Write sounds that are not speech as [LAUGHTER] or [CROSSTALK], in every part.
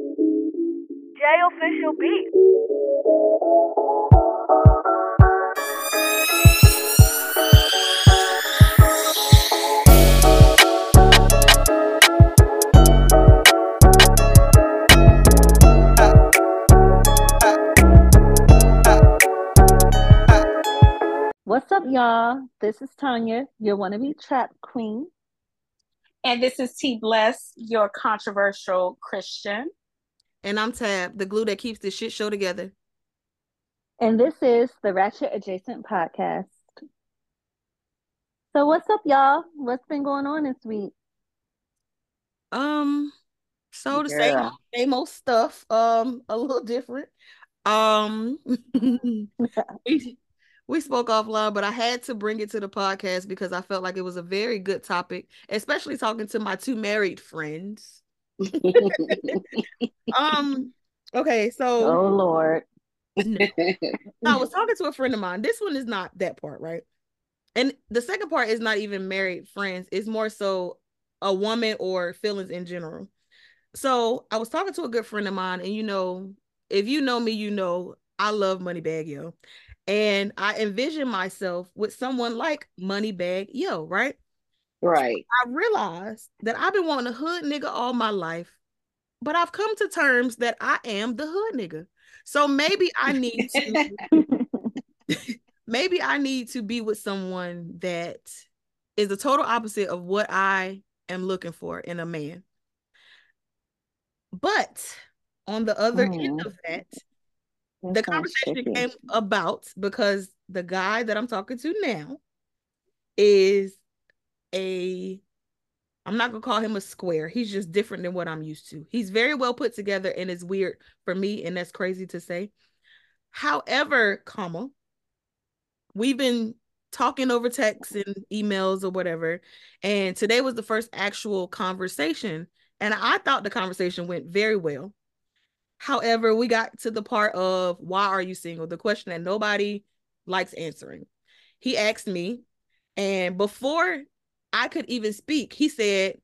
J Official Beat. What's up, y'all? This is Tanya, your wannabe trap queen. And this is T Bless, your controversial Christian. And I'm Tab, the glue that keeps this shit show together. And this is the Ratchet Adjacent Podcast. So, what's up, y'all? What's been going on this week? Um, so the same same old stuff. Um, a little different. Um, [LAUGHS] we we spoke offline, but I had to bring it to the podcast because I felt like it was a very good topic, especially talking to my two married friends. [LAUGHS] Um, okay, so Oh, Lord. [LAUGHS] I was talking to a friend of mine. This one is not that part, right? And the second part is not even married friends. It's more so a woman or feelings in general. So I was talking to a good friend of mine, and you know, if you know me, you know I love Moneybagg Yo. And I envision myself with someone like Moneybagg Yo, right? Right. I realized that I've been wanting a hood nigga all my life, but I've come to terms that I am the hood nigga. So maybe I need to [LAUGHS] maybe I need to be with someone that is the total opposite of what I am looking for in a man. But on the other end Mm. of that, That the conversation tricky. came about because the guy that I'm talking to now is a I'm not gonna call him a square. He's just different than what I'm used to. He's very well put together and it's weird for me, and that's crazy to say. However, comma, we've been talking over texts and emails or whatever, and today was the first actual conversation, and I thought the conversation went very well. However, we got to the part of why are you single? The question that nobody likes answering. He asked me, and before I could even speak, he said,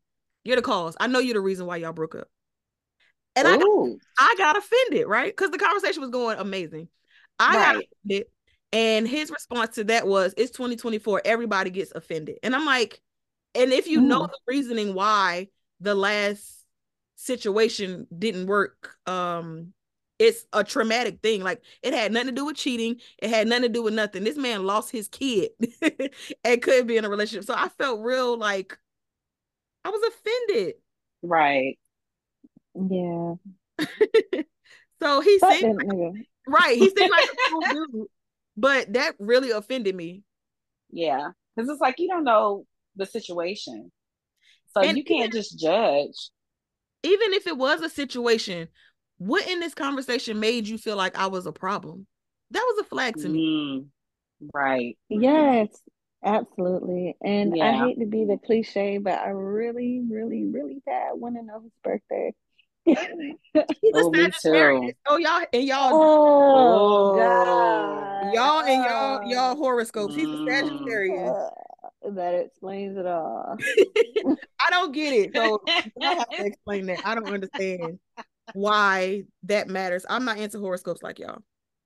You're the cause. I know you're the reason why y'all broke up. And I got, I got offended, right? Because the conversation was going amazing. I got offended. And his response to that was, It's 2024. Everybody gets offended. And I'm like, And if you know Mm. the reasoning why the last situation didn't work, um, it's a traumatic thing. Like it had nothing to do with cheating. It had nothing to do with nothing. This man lost his kid [LAUGHS] and couldn't be in a relationship. So I felt real like I was offended. right. Yeah. [LAUGHS] so he Fuck seemed that right. He seemed like a cool [LAUGHS] dude, but that really offended me. Yeah. Because it's like you don't know the situation. So And you can't just judge. Even if it was a situation, what in this conversation made you feel like I was a problem? That was a flag to me. Mm, right. Yes, absolutely. And I hate to be the cliche, but I really, really, really bad want to know his birthday. He's Oh, me Sagittarius. Oh, y'all and y'all, Oh, Oh. God. y'all and y'all, y'all horoscopes. He's a Mm. Sagittarius. Uh, [LAUGHS] that explains it all. [LAUGHS] I don't get it. So I have to explain that. I don't understand why that matters. I'm not into horoscopes like y'all.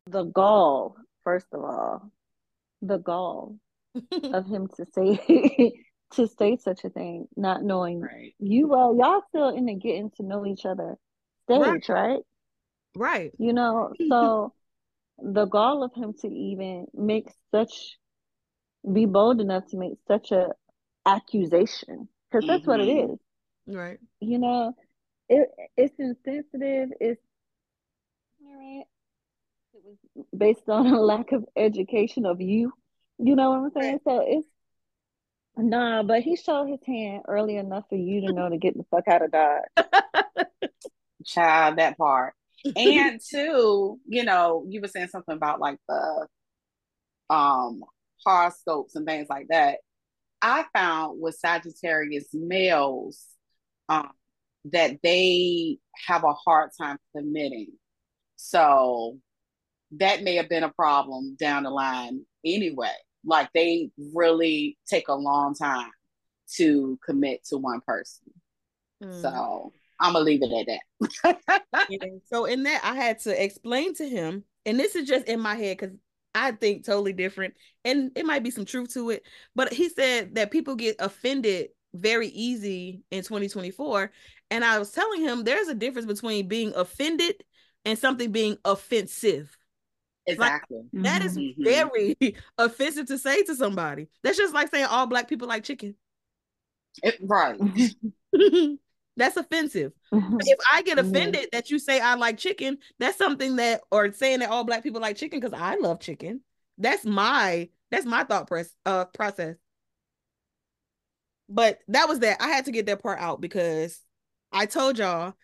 The gall, first of all, the gall [LAUGHS] of him to say [LAUGHS] to say such a thing, not knowing right. you well, y'all still in the getting to know each other Right. stage, right? right. You know, [LAUGHS] so the gall of him to even make such be bold enough to make such a accusation because that's what it Mhm. is. Right. You know, it it's insensitive. It's ignorant. It was based on a lack of education of you. You know what I'm saying? So it's nah, but he showed his hand early enough for you to know to get the fuck out of Dodge. [LAUGHS] Child, that part. And two, you know, you were saying something about like the um horoscopes and things like that. I found with Sagittarius males, um, that they have a hard time committing. So that may have been a problem down the line anyway. Like they really take a long time to commit to one person. Mm. So I'm gonna leave it at that. [LAUGHS] so in that, I had to explain to him, and this is just in my head because I think totally different, and it might be some truth to it. But he said that people get offended very easy in 2024, and I was telling him there's a difference between being offended and something being offensive. Exactly. Like, that is mm-hmm. very [LAUGHS] offensive to say to somebody. That's just like saying all black people like chicken. It, right. [LAUGHS] that's offensive. if I get [LAUGHS] offended that you say I like chicken, that's something that, or saying that all black people like chicken because I love chicken. That's my that's my thought press uh process. But that was that. I had to get that part out because I told y'all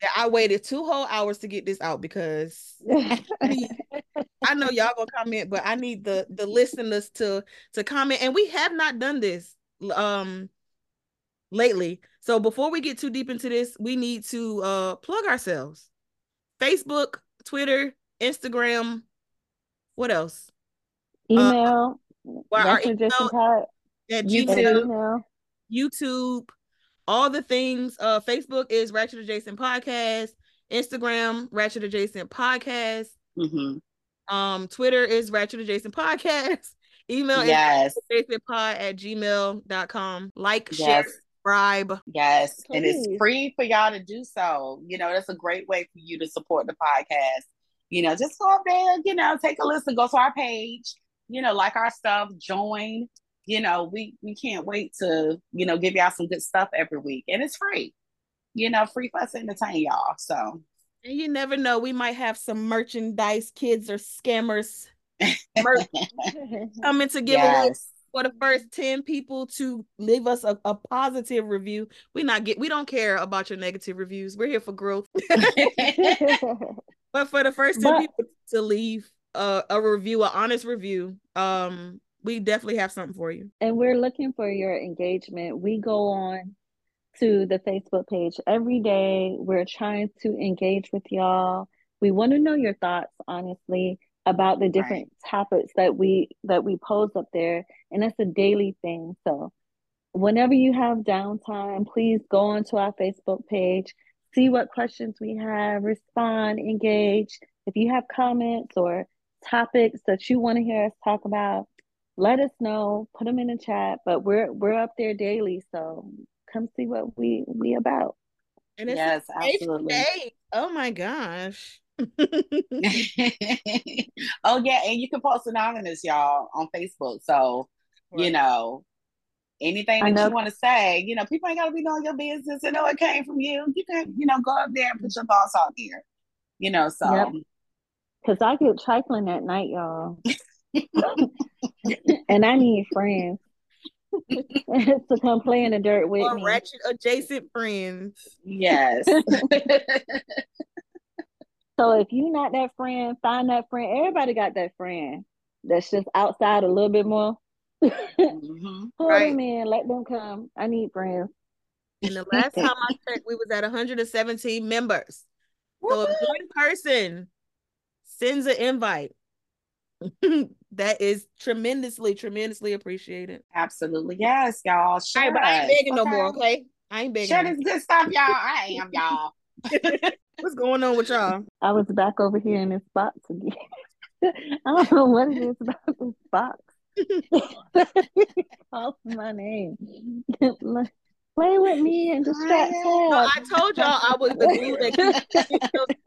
that I waited two whole hours to get this out because I know y'all gonna comment, but I need the the listeners to to comment. And we have not done this um lately. So before we get too deep into this, we need to uh plug ourselves. Facebook, Twitter, Instagram, what else? Email. Uh, our email at YouTube, YouTube, all the things. Uh, Facebook is Ratchet Adjacent Podcast. Instagram, Ratchet Adjacent Podcast. Mm-hmm. Um, Twitter is Ratchet Adjacent Podcast. [LAUGHS] Email yes. is pod at gmail.com. Like, yes. share, subscribe. Yes. Please. And it's free for y'all to do so. You know, that's a great way for you to support the podcast. You know, just go up there, you know, take a listen, go to our page, you know, like our stuff, join you know, we we can't wait to, you know, give y'all some good stuff every week. And it's free. You know, free for us to entertain y'all. So and you never know, we might have some merchandise kids or scammers [LAUGHS] coming to give yes. away for the first 10 people to leave us a, a positive review. We not get we don't care about your negative reviews. We're here for growth. [LAUGHS] [LAUGHS] but for the first 10 but, people to leave a, a review, an honest review, um, we definitely have something for you. And we're looking for your engagement. We go on to the Facebook page every day. We're trying to engage with y'all. We want to know your thoughts, honestly, about the different right. topics that we that we pose up there, and it's a daily thing. So, whenever you have downtime, please go onto our Facebook page, see what questions we have, respond, engage. If you have comments or topics that you want to hear us talk about, let us know put them in the chat but we're we're up there daily so come see what we we about. And it's yes absolutely. day. oh my gosh. [LAUGHS] [LAUGHS] Oh yeah and you can post anonymous y'all on facebook so right. you know anything that know. you want to say you know people ain't got to be knowing your business and know it came from you. You can you know go up there and put your thoughts out there you know so. Because i get trifling at night y'all [LAUGHS] and I need friends [LAUGHS] to come play in the dirt with or me. Ratchet adjacent friends. Yes. [LAUGHS] so if you're not that friend, find that friend. Everybody got that friend that's just outside a little bit more. mm-hmm. [LAUGHS] Pull right. them in, let them come. I need friends. And the last time I checked, we was at 117 members. So if one person sends an invite, that is tremendously, tremendously appreciated. Absolutely. Yes, y'all. Sure. Right, but I ain't begging okay. no more, okay? I ain't begging. Share this good stuff, y'all. [LAUGHS] I am, y'all. [LAUGHS] What's going on with y'all? I was back over here in this box again. [LAUGHS] I don't know what it is about this box. Call my name. Play with me and distract her. No, I told y'all I was the glue that keeps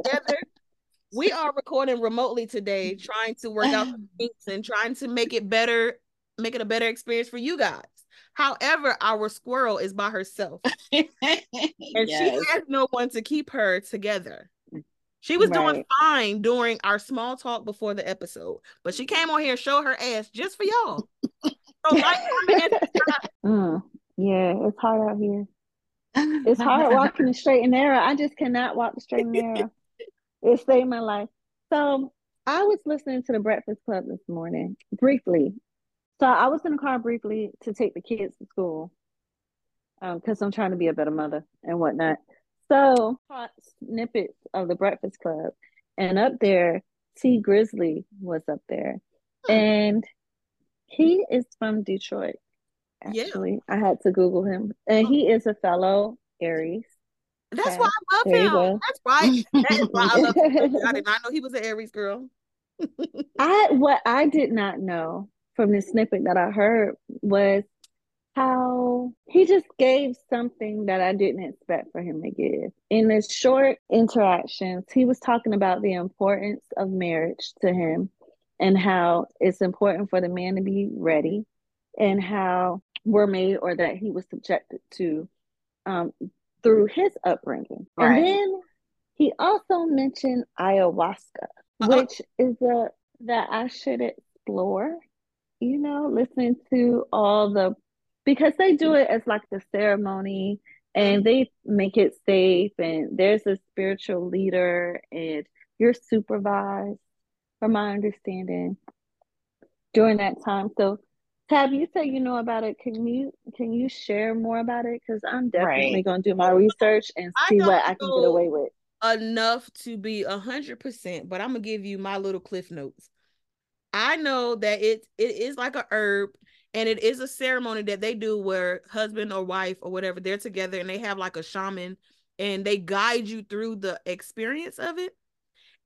together we are recording remotely today, trying to work out the kinks and trying to make it better, make it a better experience for you guys. However, our squirrel is by herself, and yes. she has no one to keep her together. She was right. doing fine during our small talk before the episode, but she came on here and showed her ass just for y'all. so like, [LAUGHS] mm, yeah, it's hard out here. It's hard [LAUGHS] walking the straight and narrow. I just cannot walk the straight and narrow. It saved my life. So I was listening to the Breakfast Club this morning briefly. So I was in the car briefly to take the kids to school because um, I'm trying to be a better mother and whatnot. So caught snippets of the Breakfast Club, and up there, Tee Grizzley was up there, and he is from Detroit. Actually, yeah. I had to Google him, and he is a fellow Aries. That's Okay, why I love there him. That's why. That is why I love him. [LAUGHS] I did not know he was an Aries girl. [LAUGHS] I what I did not know from the snippet that I heard was how he just gave something that I didn't expect for him to give. In the short interactions, he was talking about the importance of marriage to him and how it's important for the man to be ready and how we're made or that he was subjected to um, through his upbringing. Right. And then he also mentioned ayahuasca, Uh-uh. which is a that I should explore. You know, listening to all the because they do it as like the ceremony and they make it safe and there's a spiritual leader and you're supervised from my understanding during that time. So Tab, you say you know about it. Can you can you share more about it? Because I'm definitely Right. gonna do my research and see don't what I can get away with. enough to be a hundred percent, but I'm gonna give you my little cliff notes. I know that it it is like a herb and it is a ceremony that they do where husband or wife or whatever they're together and they have like a shaman and they guide you through the experience of it.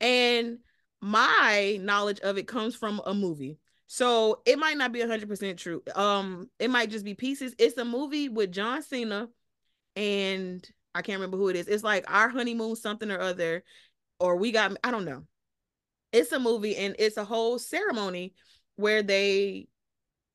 And my knowledge of it comes from a movie. So it might not be 100% true. Um it might just be pieces. It's a movie with John Cena and I can't remember who it is. It's like our honeymoon something or other or we got I don't know. It's a movie and it's a whole ceremony where they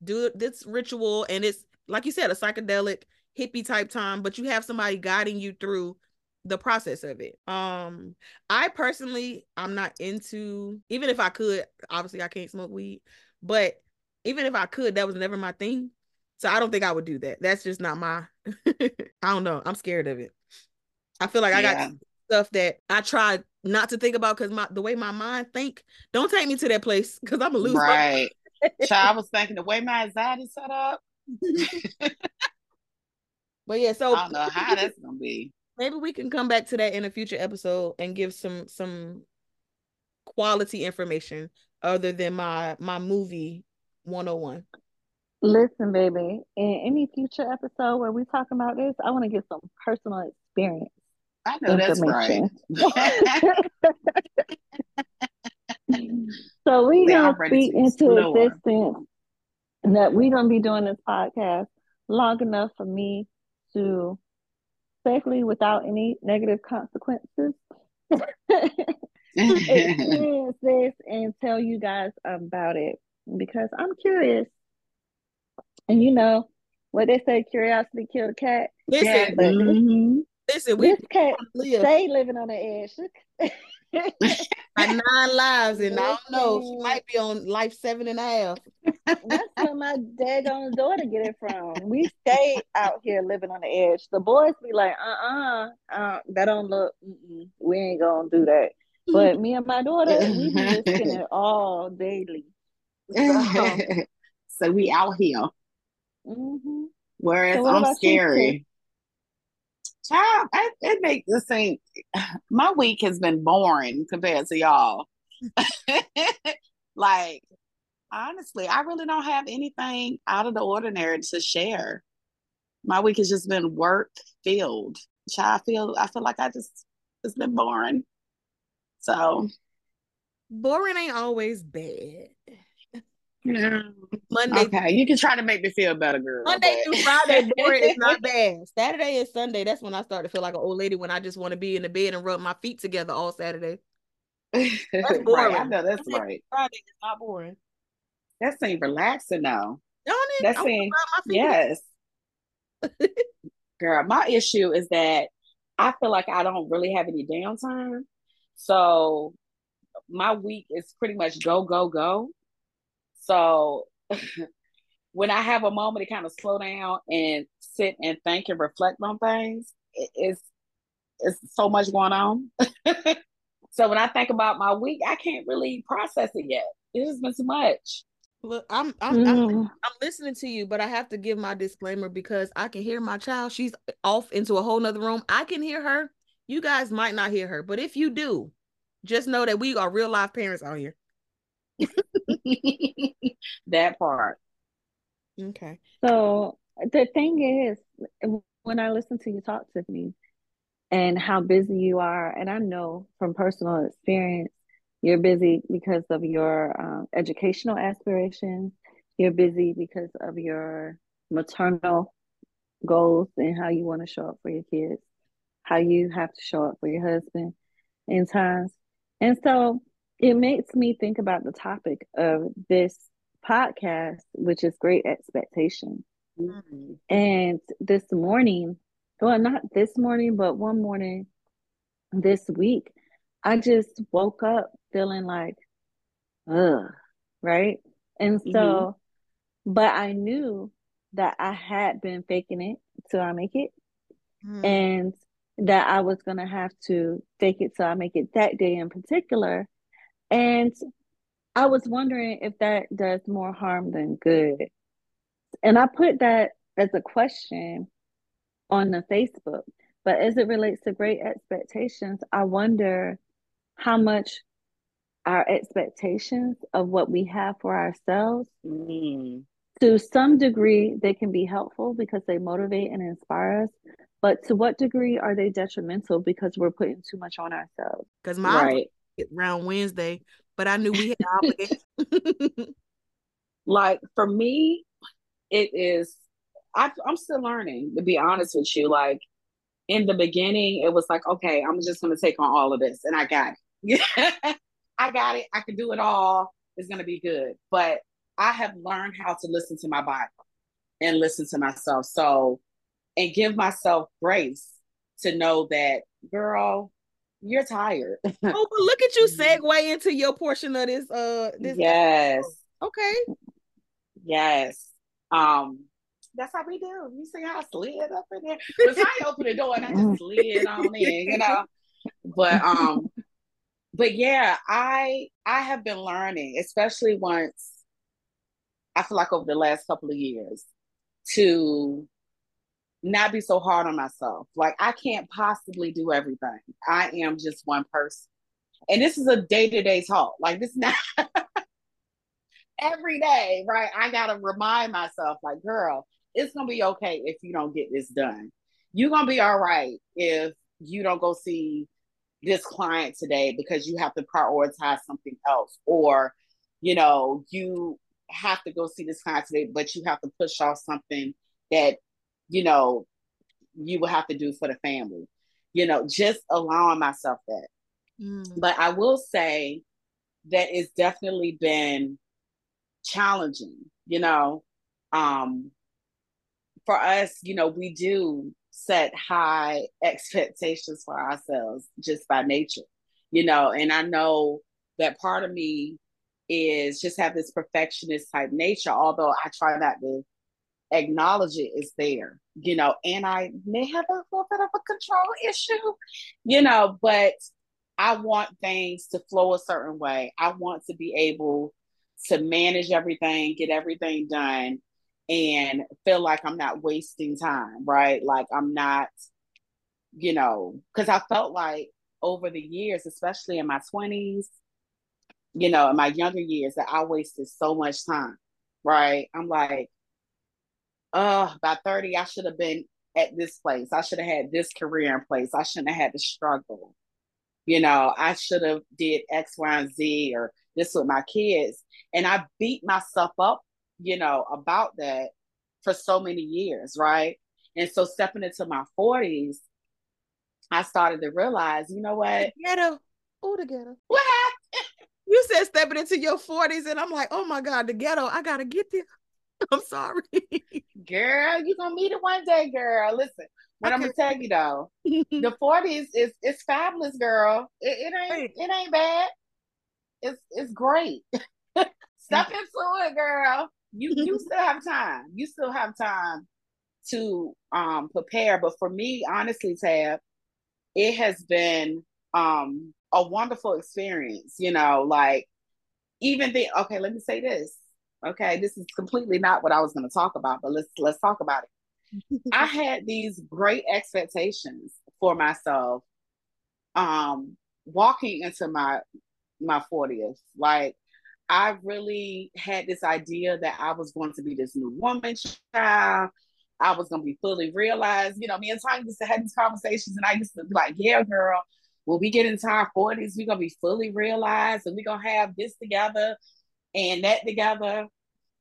do this ritual and it's like you said a psychedelic hippie type time but you have somebody guiding you through the process of it um i personally i'm not into even if i could obviously i can't smoke weed but even if i could that was never my thing so i don't think i would do that that's just not my [LAUGHS] i don't know i'm scared of it i feel like i got stuff that i try not to think about because my the way my mind think don't take me to that place because i'm a loser. Right. Child, [LAUGHS] I was thinking the way my anxiety set up, [LAUGHS] but yeah so I don't know how that's gonna be. maybe we can come back to that in a future episode and give some some quality information other than my my movie 101 Listen, baby, in any future episode where we talk about this, I want to get some personal experience I know that's right. [LAUGHS] So we Say, I'm gonna ready speak into explore. existence that we're gonna be doing this podcast long enough for me to safely, without any negative consequences, [LAUGHS] experience this and tell you guys about it because I'm curious. And you know what they say, curiosity killed a cat. listen Yeah. But this, mhm. listen we this cat live stay living on the edge. [LAUGHS] got nine lives and i don't know she Listen. might be on life seven and a half That's where my [LAUGHS] daggone daughter get it from. We stay out here living on the edge. The boys be like, uh-uh, uh, that don't look, mm-mm, we ain't gonna do that. But me and my daughter, we be risking it [LAUGHS] all daily. [LAUGHS] So, so we out here. mhm. Whereas So I'm scary. Child, I, it make this thing. My week has been boring compared to y'all. [LAUGHS] like, honestly, I really don't have anything out of the ordinary to share. My week has just been work filled. Child, I feel I feel like I just it's been boring. So boring ain't always bad monday Okay, you can try to make me feel better, girl. Monday through Friday, boring is not [LAUGHS] bad. Saturday and Sunday, that's when I start to feel like an old lady when I just want to be in the bed and rub my feet together all Saturday. That's [LAUGHS] right, boring. I know that's Monday right. Friday is not boring. That seems relaxing though. Don't it? That seems rub my feet yes. [LAUGHS] Girl, my issue is that I feel like I don't really have any downtime. So my week is pretty much go, go, go. So [LAUGHS] when I have a moment to kind of slow down and sit and think and reflect on things, it- it's it's so much going on. [LAUGHS] so when I think about my week, I can't really process it yet. It's just been too much. Look, I'm I'm, I'm Mm. I'm listening to you, but I have to give my disclaimer because I can hear my child. She's off into a whole nother room. I can hear her. You guys might not hear her, but if you do, just know that we are real life parents out here. [LAUGHS] that part. Okay. So the thing is, when I listen to you talk, Tiffany, and how busy you are. And I know from personal experience, you're busy because of your um, educational aspirations. You're busy because of your maternal goals and how you want to show up for your kids, how you have to show up for your husband in times. And so it makes me think about the topic of this podcast, which is Great expectation. Mm-hmm. And this morning, well, not this morning, but one morning this week, I just woke up feeling like, ugh, right? And so, mm-hmm. but I knew that I had been faking it till I make it. Mm. And that I was going to have to fake it till I make it that day in particular. And I was wondering if that does more harm than good. And I put that as a question on the Facebook. But as it relates to great expectations, I wonder how much our expectations of what we have for ourselves mm. to some degree they can be helpful because they motivate and inspire us but to what degree are they detrimental because we're putting too much on ourselves? Because my right. around wednesday but i knew we had obligations. [LAUGHS] Like for me it is I, i'm still learning to be honest with you. Like in the beginning it was like okay i'm just going to take on all of this and i got it. [LAUGHS] I got it. I can do it all. It's going to be good. But i have learned how to listen to my body and listen to myself. So and give myself grace to know that, girl, you're tired. [LAUGHS] oh, but look at you segue into your portion of this. Uh, this yes. Episode. Okay. Yes. Um, that's how we do. You see how I slid up in there? Because I opened the door and I just [LAUGHS] slid on in, you know. But um, but yeah, I I have been learning, especially once I feel like over the last couple of years, to not be so hard on myself. Like I can't possibly do everything. I am just one person. And this is a day-to-day talk. Like this not [LAUGHS] every day, right? I gotta remind myself, like, girl, it's gonna be okay if you don't get this done. You're gonna be all right if you don't go see this client today because you have to prioritize something else, or you know, you have to go see this client today, but you have to push off something that you know, you will have to do for the family. You know, just allowing myself that. Mm. But I will say that it's definitely been challenging, you know. Um for us, you know, we do set high expectations for ourselves just by nature, you know, and I know that part of me is just have this perfectionist type nature, although I try not to acknowledge it is there, you know, and I may have a little bit of a control issue, you know, but I want things to flow a certain way. I want to be able to manage everything, get everything done, and feel like I'm not wasting time, right? Like I'm not, you know, because I felt like over the years, especially in my 20s, you know, in my younger years, that I wasted so much time, right? I'm like, uh, by 30, I should have been at this place. I should have had this career in place. I shouldn't have had to struggle. You know, I should have did X, Y, and Z or this with my kids. And I beat myself up, you know, about that for so many years, right? And so stepping into my 40s, I started to realize, you know what? Ghetto. Oh, the ghetto. What happened? You said stepping into your 40s, and I'm like, oh my God, the ghetto. I gotta get there. [LAUGHS] I'm sorry. Girl, you're gonna meet it one day, girl. Listen, what okay. I'm gonna tell you though, [LAUGHS] the 40s is it's fabulous, girl. It, it ain't it ain't bad. It's it's great. [LAUGHS] Step into it, girl. You you still have time. You still have time to um prepare. But for me, honestly, Tab, it has been um a wonderful experience, you know, like even the okay, let me say this Okay, this is completely not what I was going to talk about, but let's let's talk about it. [LAUGHS] I had these great expectations for myself um walking into my my 40th. Like I really had this idea that I was going to be this new woman child I was gonna be fully realized. You know, me and Tanya used to have these conversations, and I used to be like, "Yeah, girl, when we get into our forties, we're gonna be fully realized, and we're gonna have this together and that together."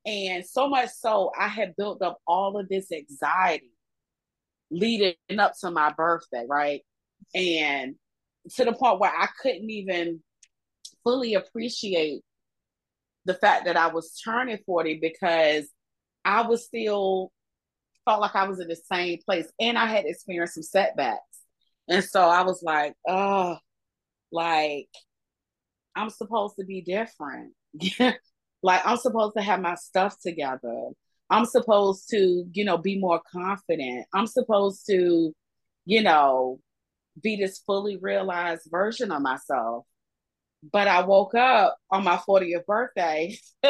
And so much so, I had built up all of this anxiety leading up to my birthday, right? And to the point where I couldn't even fully appreciate the fact that I was turning 40 because I was still felt like I was in the same place and I had experienced some setbacks. And so I was like, oh, like I'm supposed to be different. Like I'm supposed to have my stuff together. I'm supposed to, you know, be more confident. I'm supposed to, you know, be this fully realized version of myself. But I woke up on my 40th birthday [LAUGHS]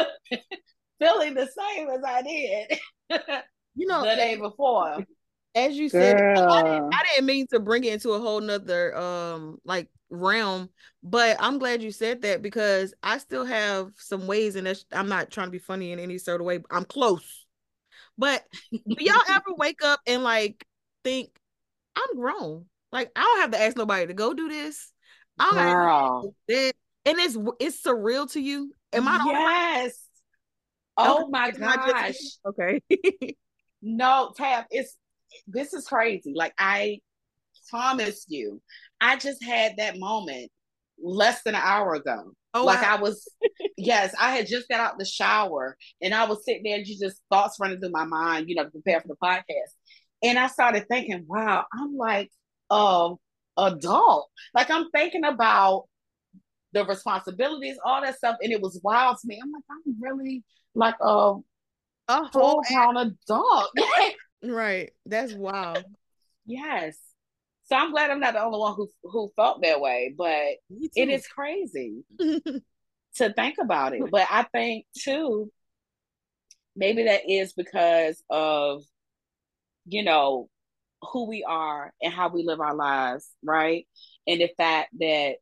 feeling the same as I did you know [LAUGHS] the day before. As you said, I didn't, I didn't mean to bring it into a whole nother um like realm, but I'm glad you said that because I still have some ways, and I'm not trying to be funny in any sort of way. I'm close, but do y'all [LAUGHS] ever wake up and like think I'm grown? Like I don't have to ask nobody to go do this. I don't Girl. that. And it's it's surreal to you. Am I yes. Oh okay. my gosh. Okay. [LAUGHS] no, Tab, it's this is crazy. Like I promise you, I just had that moment less than an hour ago. Oh, like wow. I was, [LAUGHS] yes, I had just got out the shower and I was sitting there, and just thoughts running through my mind, you know, to prepare for the podcast. And I started thinking, wow, I'm like a adult. Like I'm thinking about the responsibilities, all that stuff, and it was wild to me. I'm like, I'm really like a, a full grown adult. [LAUGHS] right. That's wild. yes. So I'm glad I'm not the only one who who felt that way, but it is crazy [LAUGHS] to think about it. But I think too, maybe that is because of you know who we are and how we live our lives, right? And the fact that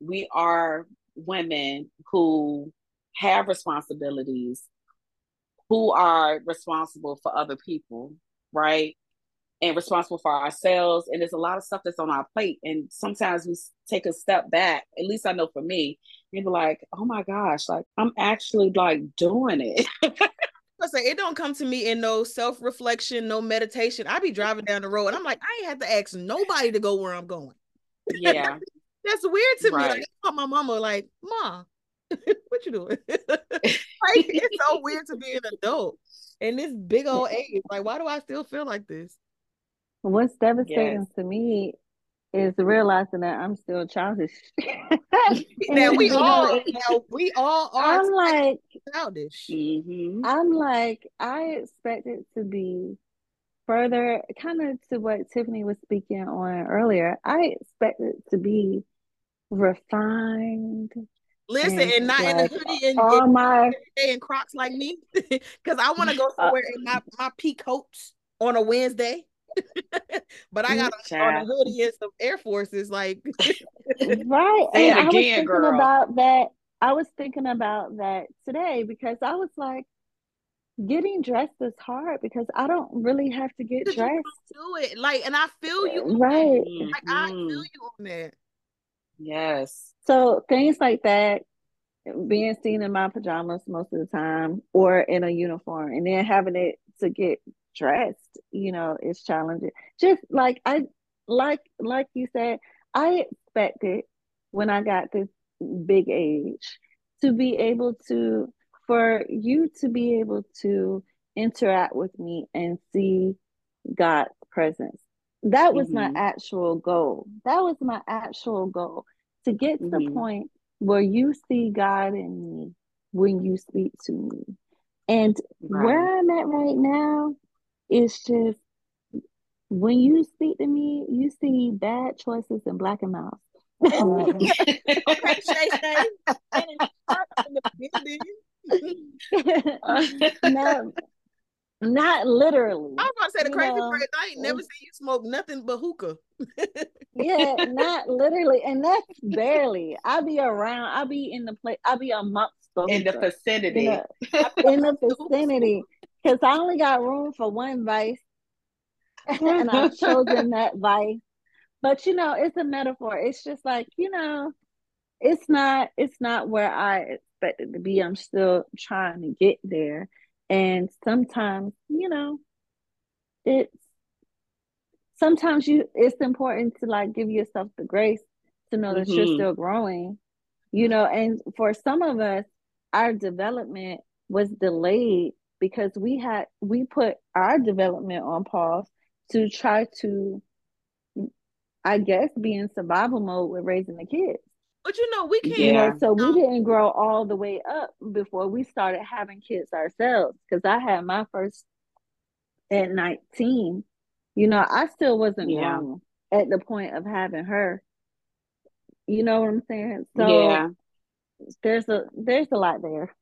we are women who have responsibilities, who are responsible for other people, right? And responsible for ourselves. And there's a lot of stuff that's on our plate. And sometimes we take a step back, at least I know for me, and be like, oh my gosh, like I'm actually like doing it. [LAUGHS] I say it don't come to me in no self reflection, no meditation. I be driving down the road and I'm like, I ain't have to ask nobody to go where I'm going. Yeah. [LAUGHS] That's weird to right. me. Like, I my mama like, Ma, [LAUGHS] what you doing? [LAUGHS] like, it's so weird to be an adult in this big old age. Like, why do I still feel like this? What's devastating yes. to me is realizing that I'm still childish. [LAUGHS] now we all now we all are I'm like childish. Mm-hmm. I'm like I expect it to be further kind of to what Tiffany was speaking on earlier. I expect it to be refined. Listen, and, and not like, in a hoodie and, all and, my and Crocs like me, [LAUGHS] because I want to go uh, somewhere in my my pea coats on a Wednesday. [LAUGHS] but I got a, on a hoodie and some Air Forces, like right. [LAUGHS] Say and I was thinking girl. about that. I was thinking about that today because I was like, getting dressed is hard because I don't really have to get dressed. do it like, and I feel you, right? Like mm-hmm. I feel you on that. Yes. So things like that, being seen in my pajamas most of the time or in a uniform, and then having it to get dressed, you know, is challenging. Just like I like like you said, I expected when I got this big age to be able to for you to be able to interact with me and see God's presence. That was mm-hmm. my actual goal. That was my actual goal to get to mm-hmm. the point where you see God in me when you speak to me. And right. where I'm at right now is just when you speak to me, you see bad choices in black and mouse. [LAUGHS] okay, Shay Shay. [LAUGHS] no, not literally. I was about to say the crazy know, part. I ain't never seen you smoke nothing but hookah. [LAUGHS] yeah, not literally, and that's barely. I'll be around. I'll be in the place. I'll be amongst the in the vicinity. You know, [LAUGHS] in the vicinity. because I only got room for one vice, [LAUGHS] and I've chosen that vice. But you know, it's a metaphor. It's just like you know, it's not it's not where I expected to be. I'm still trying to get there, and sometimes you know, it's sometimes you it's important to like give yourself the grace to know that mm-hmm. you're still growing you know and for some of us our development was delayed because we had we put our development on pause to try to i guess be in survival mode with raising the kids but you know we can't you know so we didn't grow all the way up before we started having kids ourselves because i had my first at 19 you know i still wasn't yeah. grown at the point of having her you know what i'm saying so yeah there's a there's a lot there.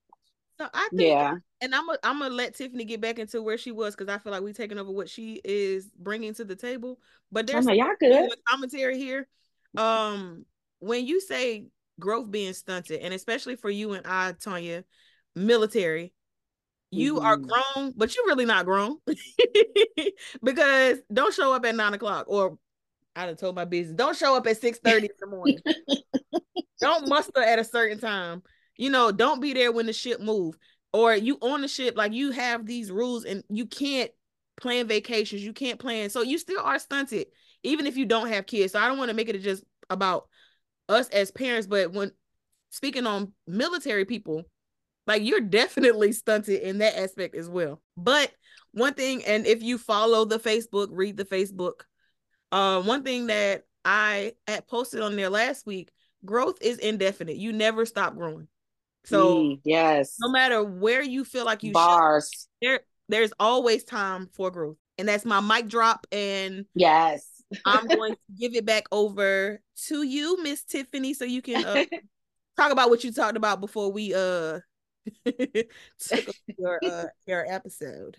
So I think, yeah, and I'm a, I'm gonna let Tiffany get back into where she was because I feel like we taking over what she is bringing to the table. But there's y'all good commentary here. Um, when you say growth being stunted, and especially for you and I, Tanya, military, you mm-hmm. are grown, but you're really not grown [LAUGHS] because don't show up at nine o'clock or I done told my business. Don't show up at six thirty in the morning. [LAUGHS] don't muster at a certain time. You know, don't be there when the ship move. Or you on the ship, like you have these rules and you can't plan vacations. You can't plan. So you still are stunted, even if you don't have kids. So I don't want to make it just about us as parents, but when speaking on military people, like you're definitely stunted in that aspect as well. But one thing, and if you follow the Facebook, read the Facebook, uh, one thing that I had posted on there last week growth is indefinite. You never stop growing. So mm, yes, no matter where you feel like you bars, should, there there's always time for growth. And that's my mic drop. And yes, I'm going to give it back over to you, Miss Tiffany, so you can uh, [LAUGHS] talk about what you talked about before we uh [LAUGHS] took your uh your episode.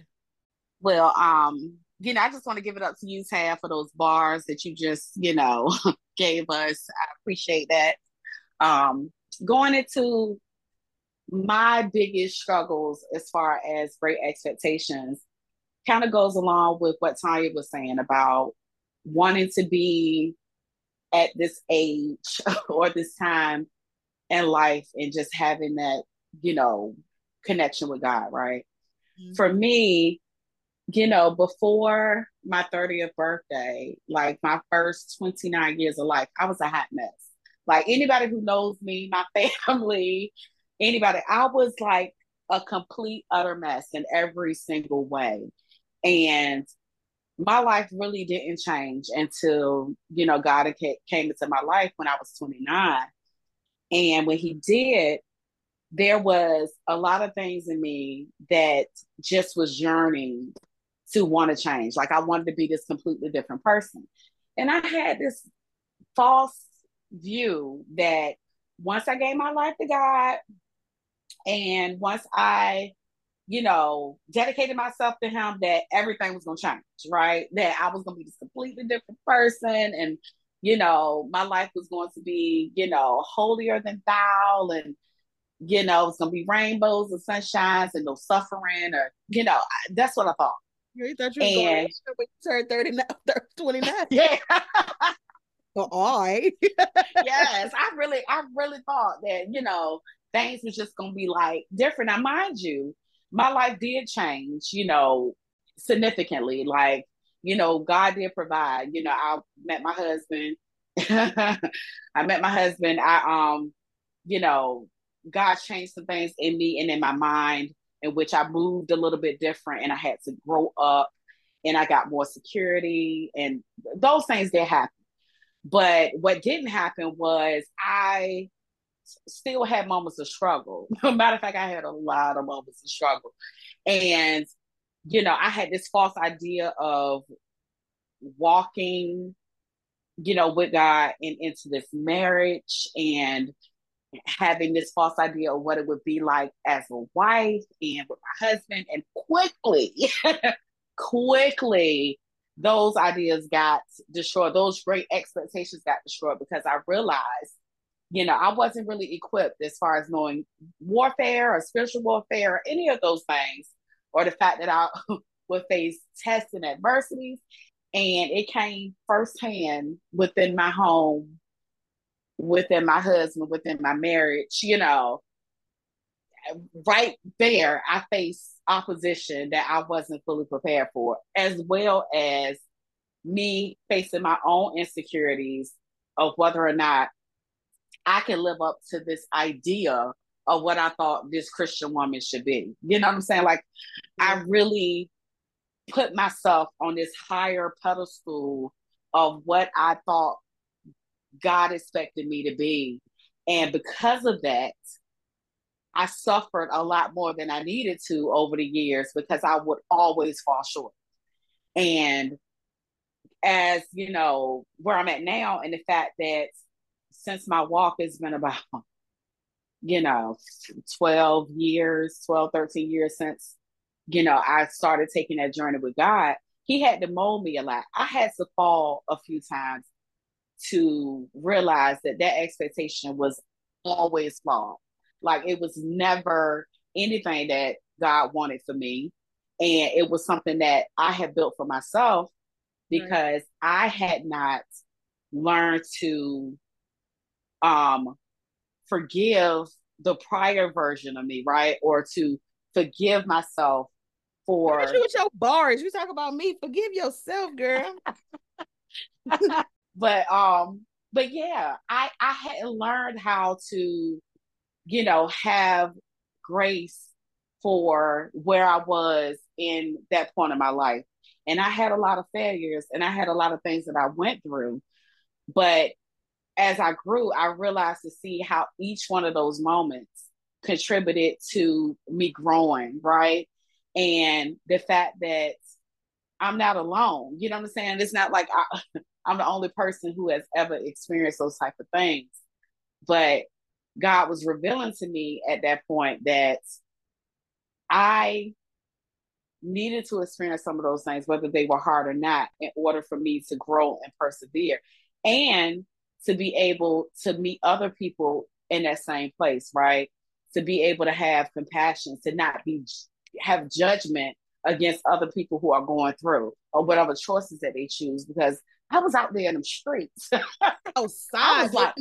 Well, um, you know, I just want to give it up to you, Tab, for those bars that you just, you know, [LAUGHS] gave us. I appreciate that. Um, going into my biggest struggles as far as great expectations kind of goes along with what Tanya was saying about wanting to be at this age [LAUGHS] or this time in life and just having that, you know, connection with God, right? Mm-hmm. For me, you know, before my 30th birthday, like my first 29 years of life, I was a hot mess. Like anybody who knows me, my [LAUGHS] family, anybody, I was like a complete utter mess in every single way. And my life really didn't change until, you know, God came into my life when I was 29. And when he did, there was a lot of things in me that just was yearning to want to change. Like I wanted to be this completely different person. And I had this false view that once I gave my life to God and once I, you know, dedicated myself to Him, that everything was going to change, right? That I was going to be this completely different person and, you know, my life was going to be, you know, holier than thou and, you know, it's going to be rainbows and sunshines and no suffering or, you know, that's what I thought. You thought you were and, going you turned 39, [LAUGHS] 29. [LAUGHS] Yeah. well, all right. yes, I really, I really thought that, you know, things was just gonna be like different. Now, mind you, my life did change, you know, significantly. Like, you know, God did provide. You know, I met my husband. [LAUGHS] I met my husband. I um, you know, God changed some things in me and in my mind in which I moved a little bit different and I had to grow up and I got more security and those things did happen. But what didn't happen was I still had moments of struggle. [LAUGHS] Matter of fact, I had a lot of moments of struggle. And, you know, I had this false idea of walking, you know, with God and into this marriage and having this false idea of what it would be like as a wife and with my husband. And quickly, [LAUGHS] quickly, those ideas got destroyed. Those great expectations got destroyed because I realized, you know, I wasn't really equipped as far as knowing warfare or spiritual warfare or any of those things or the fact that I [LAUGHS] would face tests and adversities. And it came firsthand within my home, within my husband, within my marriage, you know, right there, I faced opposition that I wasn't fully prepared for, as well as me facing my own insecurities of whether or not I can live up to this idea of what I thought this Christian woman should be. You know what I'm saying? Like, I really put myself on this higher pedestal of what I thought God expected me to be. And because of that, I suffered a lot more than I needed to over the years because I would always fall short. And as you know, where I'm at now, and the fact that since my walk has been about, [LAUGHS] you know, 12 years, 12, 13 years since, you know, I started taking that journey with God, He had to mold me a lot. I had to fall a few times to realize that that expectation was always flawed like it was never anything that God wanted for me. And it was something that I had built for myself because right. I had not learned to um forgive the prior version of me, right? Or to forgive myself for you with your bars. You talk about me. Forgive yourself, girl. [LAUGHS] but um, but yeah, I I had learned how to you know, have grace for where I was in that point of my life. And I had a lot of failures and I had a lot of things that I went through. But as I grew, I realized to see how each one of those moments contributed to me growing, right? And the fact that I'm not alone. You know what I'm saying? It's not like I, [LAUGHS] I'm the only person who has ever experienced those type of things. But God was revealing to me at that point that I needed to experience some of those things, whether they were hard or not, in order for me to grow and persevere and to be able to meet other people in that same place, right? To be able to have compassion, to not be have judgment against other people who are going through or whatever choices that they choose because I was out there in the streets. [LAUGHS] Outside. I was like,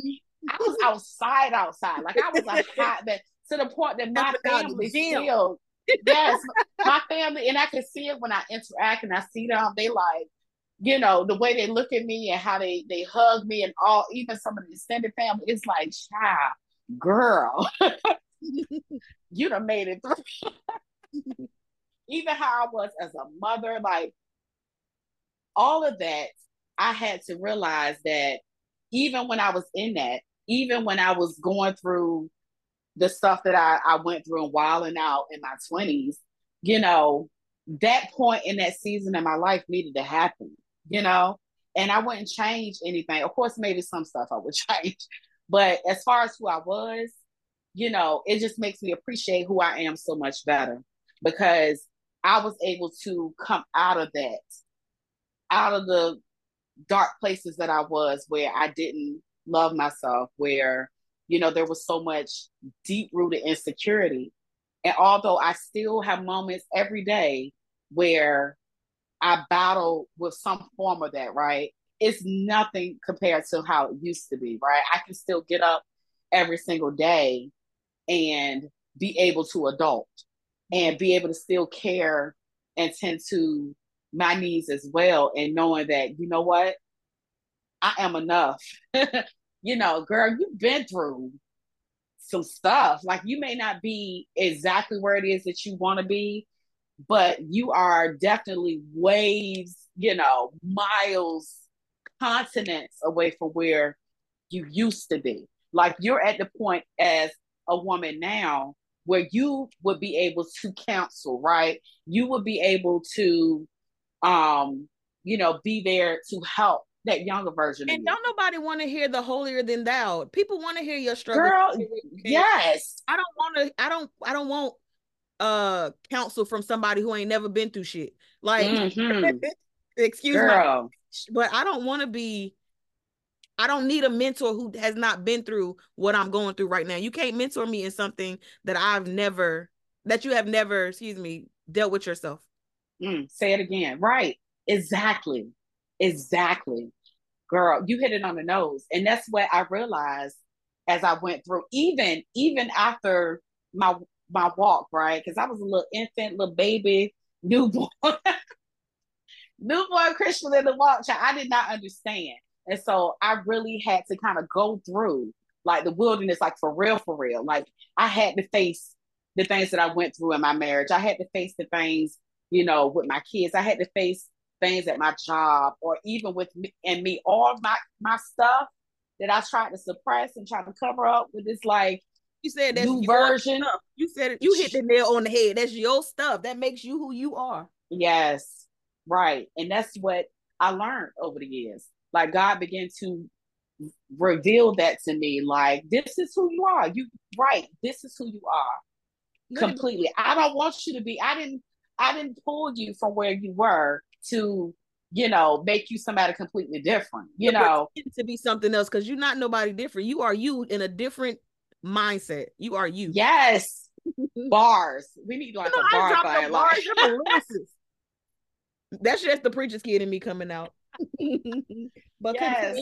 I was outside, outside. Like I was like hot man to the point that my family still, yes, my family, and I can see it when I interact and I see them. They like, you know, the way they look at me and how they they hug me and all, even some of the extended family. It's like, child, girl, [LAUGHS] you done made it through. [LAUGHS] even how I was as a mother, like all of that, I had to realize that even when I was in that, even when I was going through the stuff that I, I went through and wilding out in my 20s, you know, that point in that season in my life needed to happen, you know, and I wouldn't change anything. Of course, maybe some stuff I would [LAUGHS] change, but as far as who I was, you know, it just makes me appreciate who I am so much better because I was able to come out of that, out of the dark places that I was where I didn't love myself, where, you know, there was so much deep rooted insecurity. And although I still have moments every day where I battle with some form of that, right? It's nothing compared to how it used to be, right? I can still get up every single day and be able to adult and be able to still care and tend to my needs as well and knowing that you know what i am enough [LAUGHS] you know, girl, you've been through some stuff. Like you may not be exactly where it is that you want to be, but you are definitely waves, you know, miles, continents away from where you used to be. Like you're at the point as a woman now where you would be able to counsel, right? You would be able to um, you know, be there to help that younger version. And don't nobody want to hear the holier than thou. People want to hear your struggle. Girl, yes. I don't want to. I don't. I don't want uh counsel from somebody who ain't never been through shit. Like, mm-hmm. [LAUGHS] excuse me, but I don't want to be. I don't need a mentor who has not been through what I'm going through right now. You can't mentor me in something that I've never, that you have never, excuse me, dealt with yourself. Mm, say it again. Right. Exactly. Exactly. Girl, you hit it on the nose. And that's what I realized as I went through, even even after my my walk, right? Because I was a little infant, little baby, newborn, [LAUGHS] newborn Christian in the walk. Child, I did not understand. And so I really had to kind of go through like the wilderness, like for real, for real. Like I had to face the things that I went through in my marriage. I had to face the things, you know, with my kids. I had to face things at my job or even with me and me, all my my stuff that I tried to suppress and try to cover up with this like you said that's new version. Stuff. You said it, you hit the nail on the head. That's your stuff. That makes you who you are. Yes. Right. And that's what I learned over the years. Like God began to reveal that to me. Like, this is who you are. You right. This is who you are. Completely. I don't want you to be, I didn't I didn't pull you from where you were to you know make you somebody completely different you know to be something else because you're not nobody different you are you in a different mindset. You are you. Yes. [LAUGHS] Bars. We need like you know, a bar by bars, that's just the preacher's kid in me coming out. [LAUGHS] But yes.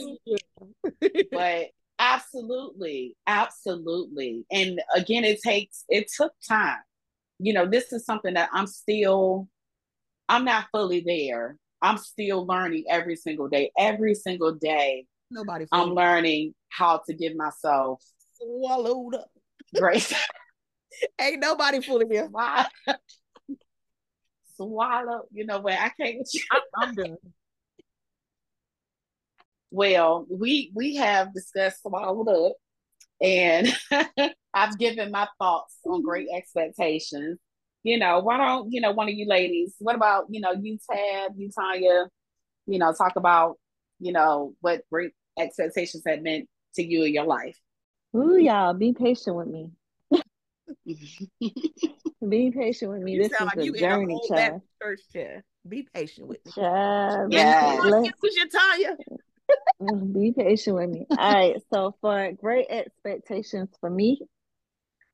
[LAUGHS] but absolutely absolutely. And again it takes it took time. You know this is something that i'm still I'm not fully there. I'm still learning every single day. Every single day, nobody. I'm learning how to give myself swallowed up. Grace. [LAUGHS] Ain't nobody fully there. Swallow. You know what? I can't. [LAUGHS] I'm, I'm done. Well, we we have discussed swallowed up, and [LAUGHS] I've given my thoughts on mm-hmm. great expectations you know, why don't, you know, one of you ladies, what about, you know, you Tab, you Tanya, you know, talk about, you know, what great expectations have meant to you in your life. Ooh, y'all, be patient with me. [LAUGHS] be patient with me. You this is like a journey, child. Church chair. Be patient with me. Child. Yeah. Who's your Tanya? be patient with me. All right. So for great expectations for me,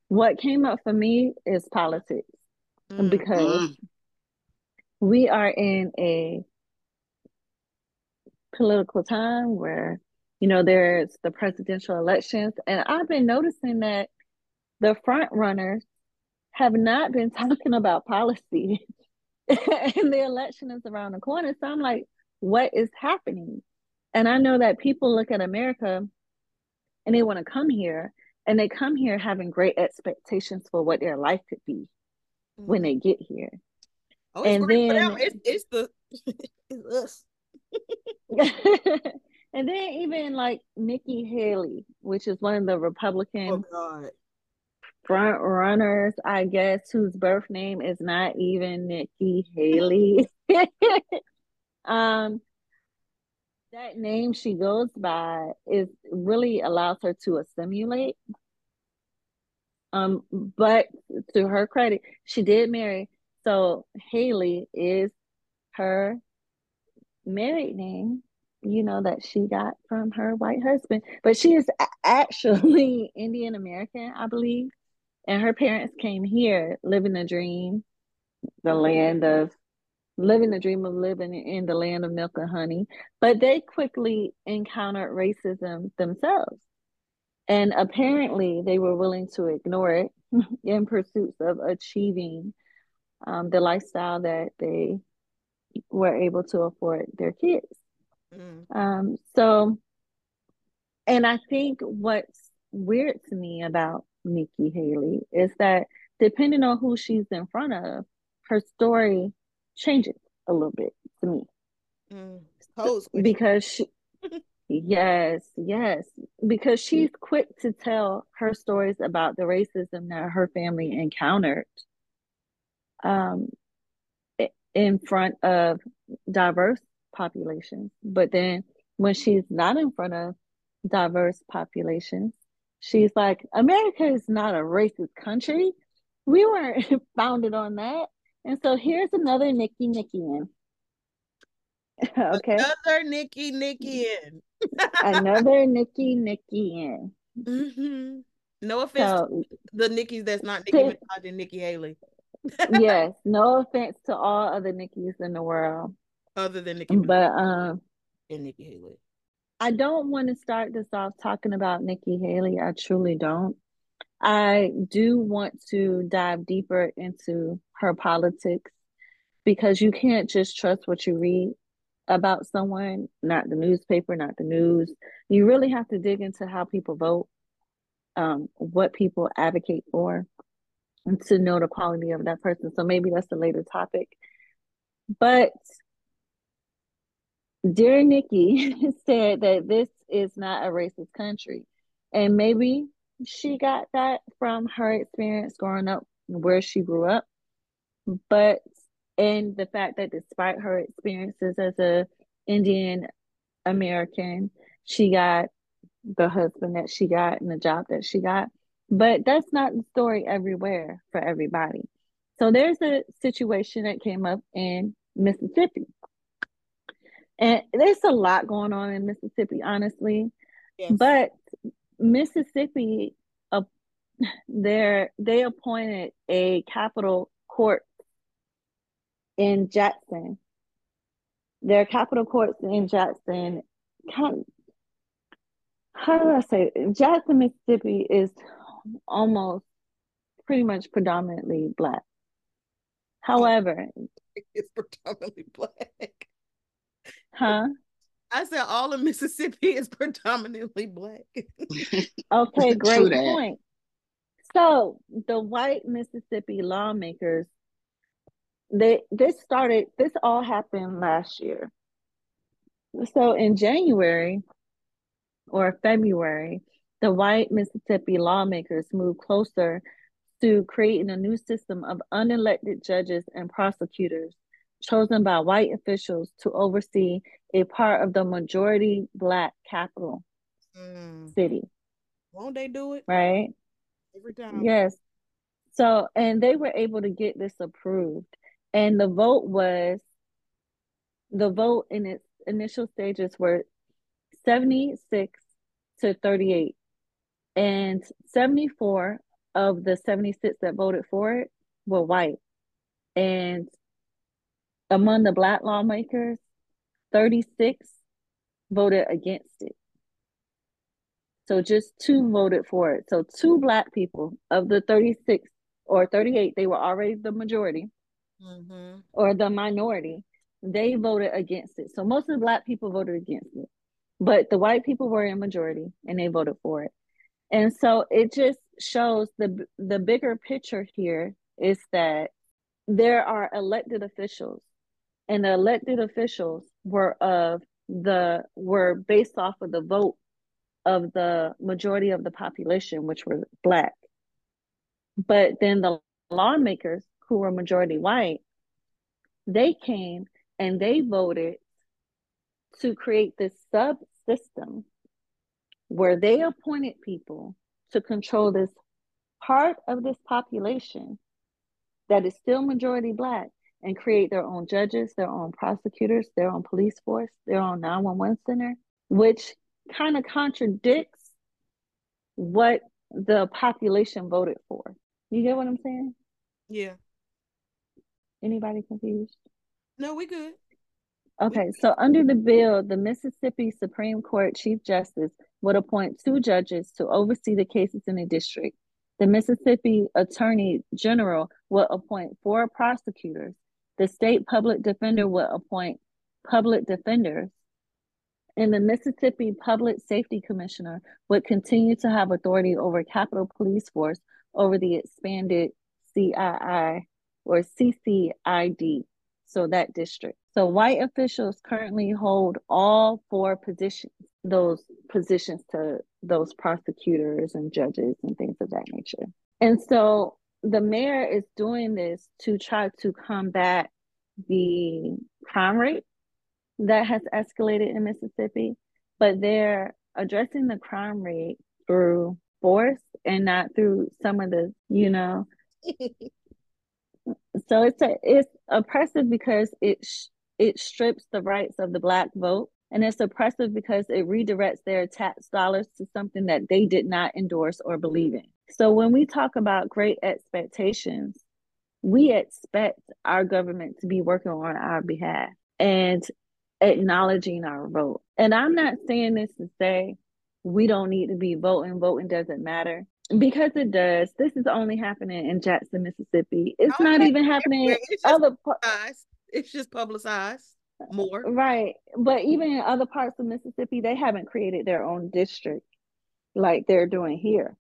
what came up for me is politics mm, because mm. we are in a political time where you know there's the presidential elections and i've been noticing that the front runners have not been [LAUGHS] talking about policy [LAUGHS] and the election is around the corner so i'm like what is happening and i know that people look at america and they want to come here and they come here having great expectations for what their life could be when mm-hmm. they get here. Oh, and then it's, it's the [LAUGHS] it's us. And then even like Nikki Haley, which is one of the Republican oh, front runners, I guess, whose birth name is not even Nikki Haley. [LAUGHS] um, that name she goes by is really allows her to assimilate um, but to her credit, she did marry. So Haley is her married name, you know, that she got from her white husband. But she is actually [LAUGHS] Indian American, I believe. And her parents came here living the dream, the land of living the dream of living in the land of milk and honey. But they quickly encountered racism themselves. And apparently, they were willing to ignore it [LAUGHS] in pursuits of achieving um, the lifestyle that they were able to afford their kids. Mm. Um, so, and I think what's weird to me about Nikki Haley is that depending on who she's in front of, her story changes a little bit to me. Mm. because she [LAUGHS] Yes, yes, because she's quick to tell her stories about the racism that her family encountered um, in front of diverse populations. But then when she's not in front of diverse populations, she's like, America is not a racist country. We weren't [LAUGHS] founded on that. And so here's another Nikki Nikki in. [LAUGHS] okay. Another Nikki Nikki in. [LAUGHS] Another Nikki Nikki in. Mm-hmm. No offense so, to the Nickies that's not Nicki Minaj and Nikki Haley. yes, no offense to all other Nikki's in the world. Other than Nikki. But um and Nikki Haley. I don't want to start this off talking about Nikki Haley. I truly don't. I do want to dive deeper into her politics because you can't just trust what you read about someone, not the newspaper, not the news. You really have to dig into how people vote, um, what people advocate for, and to know the quality of that person. So maybe that's a later topic. But Dear Nikki [LAUGHS] said that this is not a racist country. And maybe she got that from her experience growing up where she grew up. But and the fact that despite her experiences as a Indian American, she got the husband that she got and the job that she got. But that's not the story everywhere for everybody. So there's a situation that came up in Mississippi. And there's a lot going on in Mississippi, honestly. Yes. But Mississippi, uh, there they appointed a capital court in Jackson. Their capital courts in Jackson, kind of, how do I say it? Jackson, Mississippi is almost pretty much predominantly black. However, it's predominantly black. Huh? I said all of Mississippi is predominantly black. [LAUGHS] okay, great point. So the white Mississippi lawmakers, they this started this all happened last year. So in January or February, the white Mississippi lawmakers moved closer to creating a new system of unelected judges and prosecutors chosen by white officials to oversee a part of the majority black capital mm. city. Won't they do it? Right. Every time. Yes. So, and they were able to get this approved. And the vote was, the vote in its initial stages were 76 to 38. And 74 of the 76 that voted for it were white. And among the black lawmakers, 36 voted against it. So just two voted for it. So two black people of the 36 or 38, they were already the majority mm-hmm. or the minority. They voted against it. So most of the black people voted against it. But the white people were in majority and they voted for it. And so it just shows the the bigger picture here is that there are elected officials and the elected officials were of the were based off of the vote of the majority of the population, which were black. But then the lawmakers, who were majority white, they came and they voted to create this subsystem where they appointed people to control this part of this population that is still majority black and create their own judges, their own prosecutors, their own police force, their own 911 center, which kind of contradicts what the population voted for. You get what I'm saying? Yeah. Anybody confused? No, we good. Okay, so under the bill, the Mississippi Supreme Court Chief Justice would appoint two judges to oversee the cases in the district. The Mississippi Attorney General will appoint four prosecutors the state public defender will appoint public defenders, and the Mississippi Public Safety Commissioner would continue to have authority over Capitol Police Force over the expanded CII or CCID, so that district. So white officials currently hold all four positions, those positions to those prosecutors and judges and things of that nature. And so the mayor is doing this to try to combat the crime rate that has escalated in Mississippi, but they're addressing the crime rate through force and not through some of the, you know. [LAUGHS] so it's a, it's oppressive because it sh- it strips the rights of the black vote and it's oppressive because it redirects their tax dollars to something that they did not endorse or believe in. So when we talk about great expectations, we expect our government to be working on our behalf and acknowledging our vote. And I'm not saying this to say we don't need to be voting, voting doesn't matter. Because it does. This is only happening in Jackson, Mississippi. It's okay. not even happening in other parts. It's just publicized more. Right. But even in other parts of Mississippi, they haven't created their own district like they're doing here.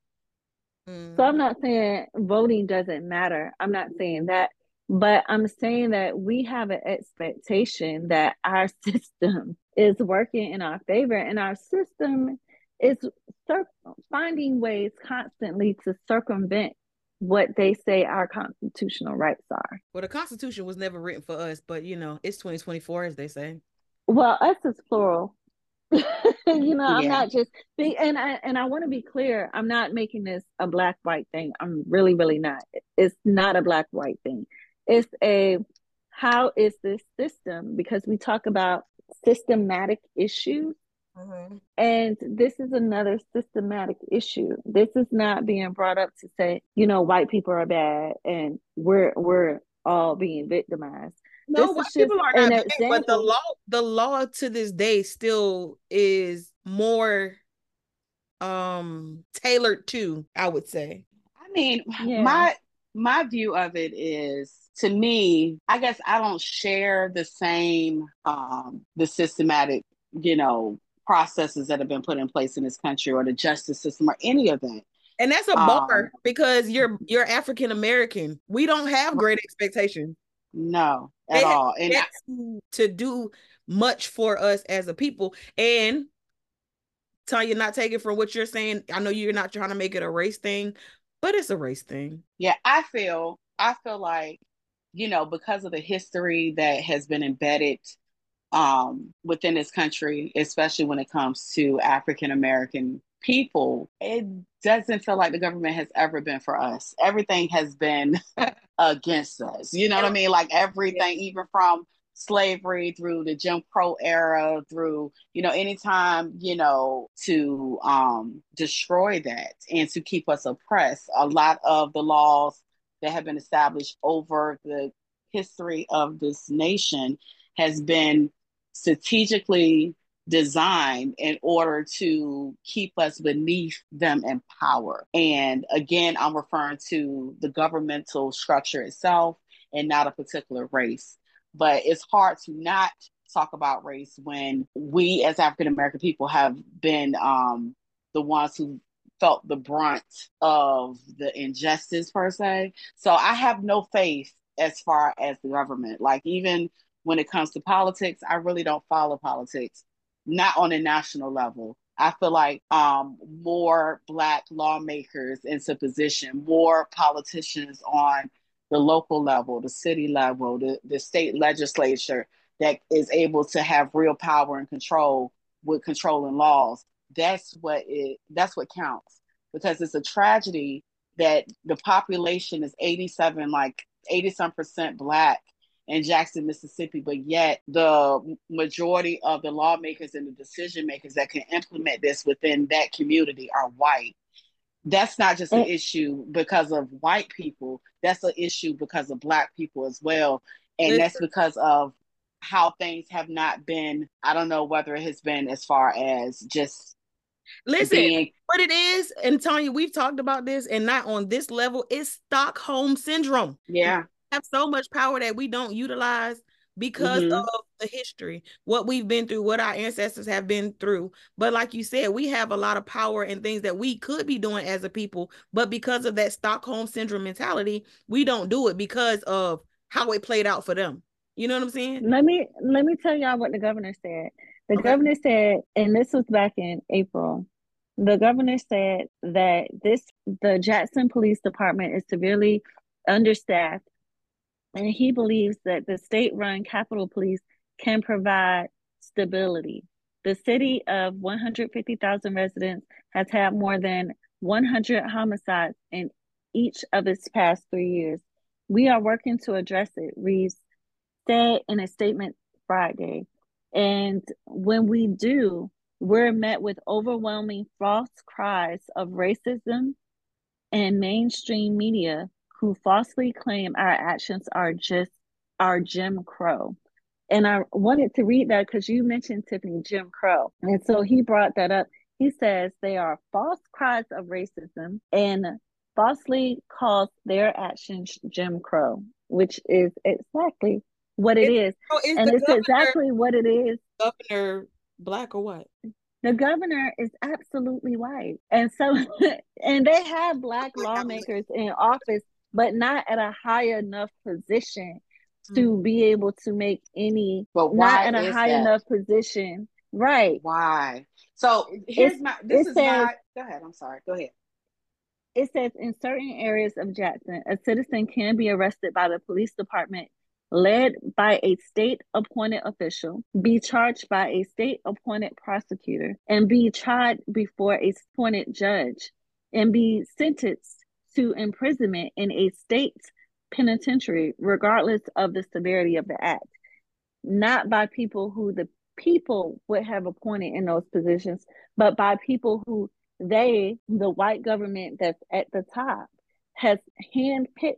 Mm. So I'm not saying voting doesn't matter. I'm not saying that. But I'm saying that we have an expectation that our [LAUGHS] system is working in our favor, and our system is cir- finding ways constantly to circumvent what they say our constitutional rights are. Well, the Constitution was never written for us, but you know, it's 2024, as they say. Well, us is plural. [LAUGHS] [LAUGHS] you know, yeah. I'm not just and I and I want to be clear. I'm not making this a black white thing. I'm really, really not. It's not a black white thing. It's a how is this system? Because we talk about systematic issues Mm-hmm. And this is another systematic issue. This is not being brought up to say, you know, white people are bad and we're we're all being victimized. No, this white people are not bad, but the law the law to this day still is more um tailored to, I would say. I mean, yeah. my my view of it is to me, I guess I don't share the same um the systematic, you know, processes that have been put in place in this country or the justice system or any of that. And that's a bar um, because you're you're African American. We don't have great expectations. No, at all. And I, to do much for us as a people. And Tanya, not taking from what you're saying. I know you're not trying to make it a race thing, but it's a race thing. Yeah, I feel I feel like, you know, because of the history that has been embedded um, within this country, especially when it comes to African American people, it doesn't feel like the government has ever been for us. Everything has been [LAUGHS] [LAUGHS] against us. You know what I mean? Like everything, even from slavery through the Jim Crow era, through, you know, anytime, you know, to um, destroy that and to keep us oppressed. A lot of the laws that have been established over the history of this nation has been strategically designed in order to keep us beneath them in power. And again, I'm referring to the governmental structure itself and not a particular race. But it's hard to not talk about race when we as African American people have been um, the ones who felt the brunt of the injustice per se. So I have no faith as far as the government. Like even when it comes to politics, I really don't follow politics, not on a national level. I feel like um, more Black lawmakers into position, more politicians on the local level, the city level, the, the state legislature that is able to have real power and control with controlling laws. That's what it that's what counts because it's a tragedy that the population is 87 like 80 some percent black in Jackson, Mississippi, but yet the majority of the lawmakers and the decision makers that can implement this within that community are white. That's not just an mm. issue because of white people, that's an issue because of Black people as well. And that's because of how things have not been, I don't know whether it has been as far as just Listen, being... what it is, and Tanya, we've talked about this, and not on this level, it's Stockholm syndrome. Yeah have so much power that we don't utilize because mm-hmm. of the history, what we've been through, what our ancestors have been through. But like you said, we have a lot of power and things that we could be doing as a people, but because of that Stockholm syndrome mentality, we don't do it because of how it played out for them. You know what I'm saying? Let me let me tell y'all what the governor said. The okay. governor said, and this was back in April. The governor said that this the Jackson Police Department is severely understaffed and he believes that the state run Capitol Police can provide stability. The city of 150,000 residents has had more than 100 homicides in each of its past three years. We are working to address it, Reeves said in a statement Friday. And when we do, we're met with overwhelming false cries of racism and mainstream media who falsely claim our actions are just our Jim Crow. And I wanted to read that because you mentioned Tiffany Jim Crow. And so he brought that up. He says they are false cries of racism and falsely calls their actions Jim Crow, which is exactly what it is. Oh, and it's governor- exactly what it is. Governor black or what? The governor is absolutely white. And so, [LAUGHS] and they have black lawmakers in office, but not at a high enough position to mm. be able to make any, But not in a high that? enough position. Right. Why? So here's It's- my. This is says- my. Go ahead. I'm sorry. Go ahead. It says in certain areas of Jackson, a citizen can be arrested by the police department led by a state appointed official, be charged by a state appointed prosecutor, and be tried before a appointed judge, and be sentenced to imprisonment in a state penitentiary, regardless of the severity of the act, not by people who the people would have appointed in those positions, but by people who they, the white government that's at the top, has handpicked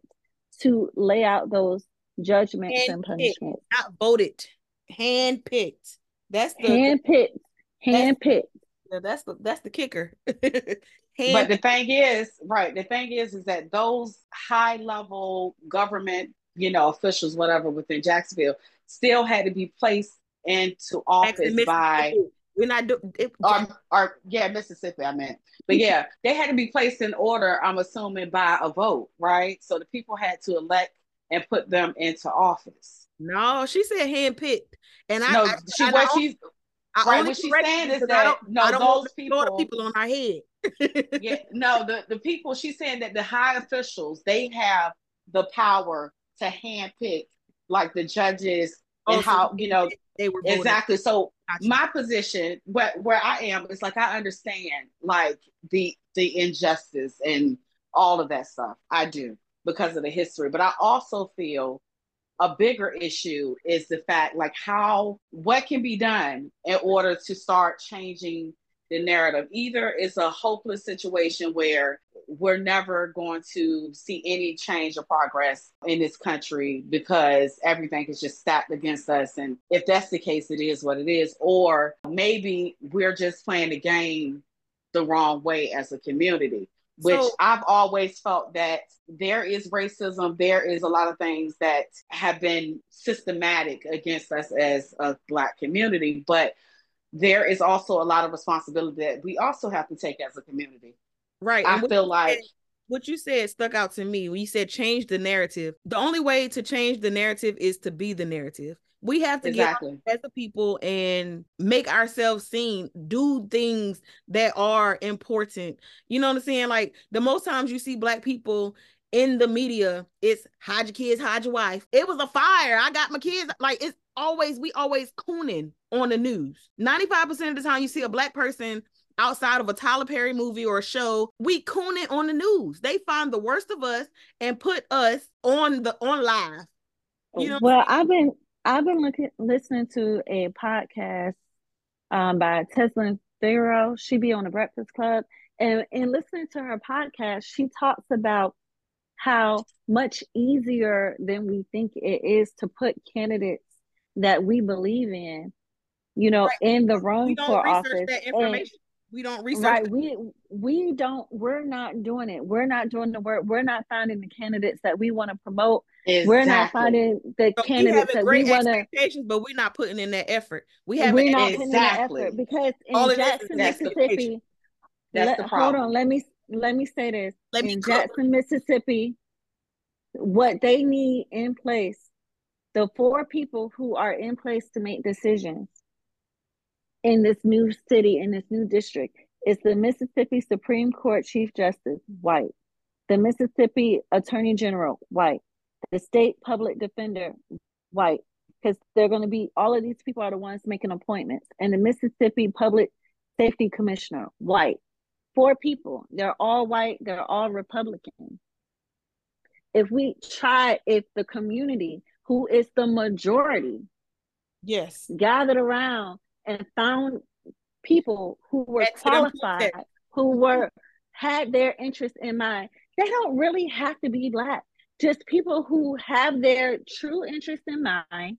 to lay out those judgments and Handpicked. punishments. Not voted, handpicked. That's the Handpicked, handpicked. Yeah, that's the that's the kicker. [LAUGHS] But the thing is, right? The thing is, is that those high level government, you know, officials, whatever, within Jacksonville, still had to be placed into office by we're not doing it. or, or yeah, Mississippi, I meant. But yeah, they had to be placed in order, I'm assuming, by a vote, right? So the people had to elect and put them into office. no, she said handpicked, and I, no, I, she I, what I, she's I right, what she's saying is because I that, don't- no, I don't those people- people on our head. [LAUGHS] [LAUGHS] yeah, no, the, the people she's saying that the high officials they have the power to handpick like the judges and Oh, so how you know they were voted. exactly. So Gotcha. my position where where I am is like I understand like the the injustice and all of that stuff. I do because of the history, but I also feel a bigger issue is the fact like how what can be done in order to start changing the narrative. Either it's a hopeless situation where we're never going to see any change or progress in this country because everything is just stacked against us. And if that's the case, it is what it is. Or maybe we're just playing the game the wrong way as a community, which So- I've always felt that there is racism, there is a lot of things that have been systematic against us as a Black community, but there is also a lot of responsibility that we also have to take as a community. Right. I feel like said- what you said stuck out to me when you said change the narrative. The only way to change the narrative is to be the narrative. We have to get as a people and make ourselves seen, do things that are important. You know what I'm saying? Like the most times you see black people in the media, it's hide your kids, hide your wife. It was a fire. I got my kids. Like it's always, we always cooning on the news. 95% of the time you see a black person outside of a Tyler Perry movie or a show, we cooning on the news. They find the worst of us and put us on the on live. You know what I'm well. I've been I've been looking listening to a podcast um by Tezlyn Figaro. She be on the Breakfast Club, and in listening to her podcast, she talks about how much easier than we think it is to put candidates that we believe in, you know, Right. in the room don't for research office. And- we don't research right that. we we don't we're not doing it we're not doing the work we're not finding the candidates that we want to promote Exactly. we're not finding the So we candidates that great we want to expectations, but we're not putting in that effort. We have we're not putting in Exactly. effort because All in is Jackson, Mississippi, That's let- the hold on, let me let me say this. Let me in. Jackson, Mississippi, what they need in place, the four people who are in place to make decisions in this new city, in this new district, is the Mississippi Supreme Court Chief Justice, white, the Mississippi Attorney General, white, the state public defender, white, because they're going to be all of these people are the ones making appointments, and the Mississippi Public Safety Commissioner, white. Four people. They're all white. They're all Republican. If we try, if the community, who is the majority, Yes. gathered around and found people who were qualified, who were had their interests in mind, they don't really have to be black. Just people who have their true interest in mind,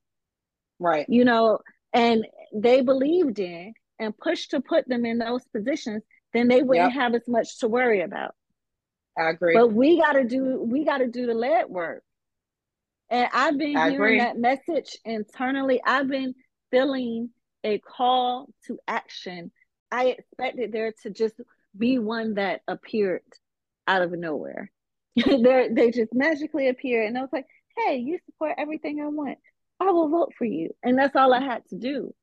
right? You know, and they believed in and pushed to put them in those positions, then they wouldn't yep. have as much to worry about. I agree. But we got to do we got to do the lead work. And I've been I hearing agree. that message internally. I've been feeling a call to action. I expected there to just be one that appeared out of nowhere. [LAUGHS] they they just magically appear, and I was like, "Hey, you support everything I want. I will vote for you." And that's all I had to do.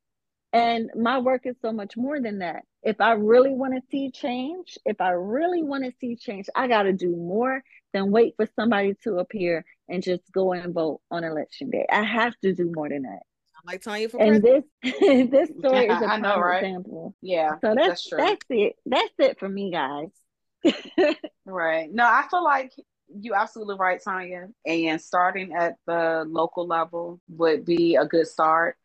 And my work is so much more than that. If I really want to see change, if I really want to see change, I got to do more than wait for somebody to appear and just go and vote on election day. I have to do more than that. I'm like Tanya for and president. this [LAUGHS] this [LAUGHS] story is a prime know, right? example. Yeah, so that's that's, that's it. That's it for me, guys. [LAUGHS] right. No, I feel like you absolutely right, Tanya. And starting at the local level would be a good start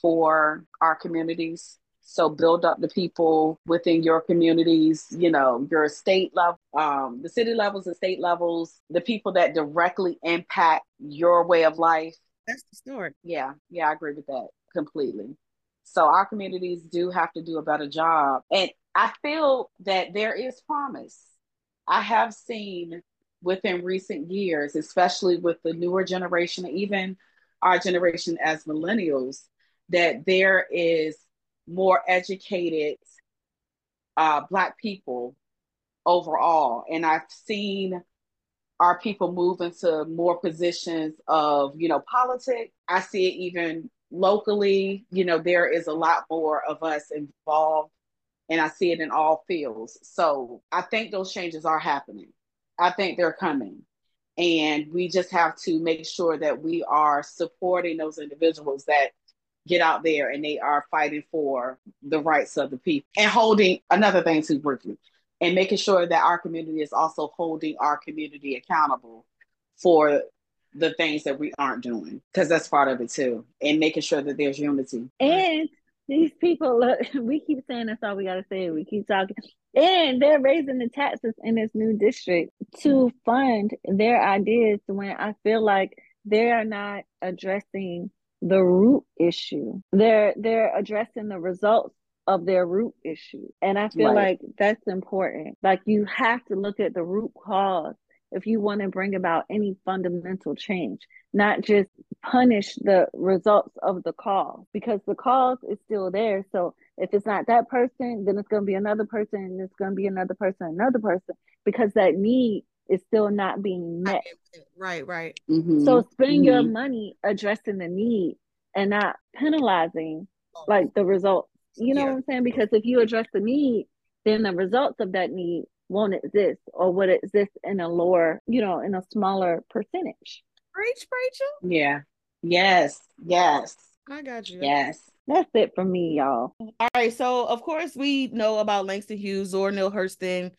for our communities. So build up the people within your communities, you know, your state level, um, the city levels and state levels, the people that directly impact your way of life. That's the story. Yeah, yeah, I agree with that completely. So our communities do have to do a better job. And I feel that there is promise. I have seen within recent years, especially with the newer generation, even our generation as millennials, that there is more educated uh, Black people overall. And I've seen our people move into more positions of, you know, politics. I see it even locally. You know, there is a lot more of us involved, and I see it in all fields. So I think those changes are happening. I think they're coming. And we just have to make sure that we are supporting those individuals that get out there and they are fighting for the rights of the people and holding another thing too briefly and making sure that our community is also holding our community accountable for the things that we aren't doing because that's part of it too and making sure that there's unity and these people look [LAUGHS] we keep saying that's all we got to say we keep talking and they're raising the taxes in this new district to fund their ideas when i feel like they are not addressing the root issue. They're they're addressing the results of their root issue. And I feel right. like that's important. Like you have to look at the root cause if you want to bring about any fundamental change, not just punish the results of the cause because the cause is still there. So if it's not that person, then it's going to be another person, and it's going to be another person, another person, because that need is still not being met. Right, right. Mm-hmm. So spend mm-hmm. your money addressing the need and not penalizing like the results. You know yeah. what I'm saying? Because if you address the need, then the results of that need won't exist or would exist in a lower, you know, in a smaller percentage. Preach, Rachel. Yeah. Yes. Yes. I got you. Yes. That's it for me, y'all. All right. So, of course, we know about Langston Hughes, Zora Neale Hurston,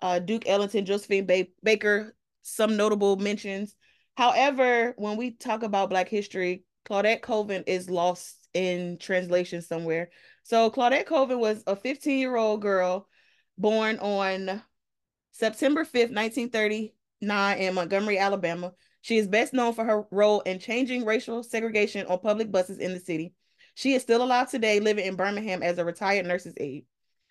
uh, Duke Ellington, Josephine ba- Baker, some notable mentions. However, when we talk about Black history, Claudette Colvin is lost in translation somewhere. So, Claudette Colvin was a 15 year old girl born on September 5th, 1939, in Montgomery, Alabama. She is best known for her role in changing racial segregation on public buses in the city. She is still alive today, living in Birmingham as a retired nurse's aide.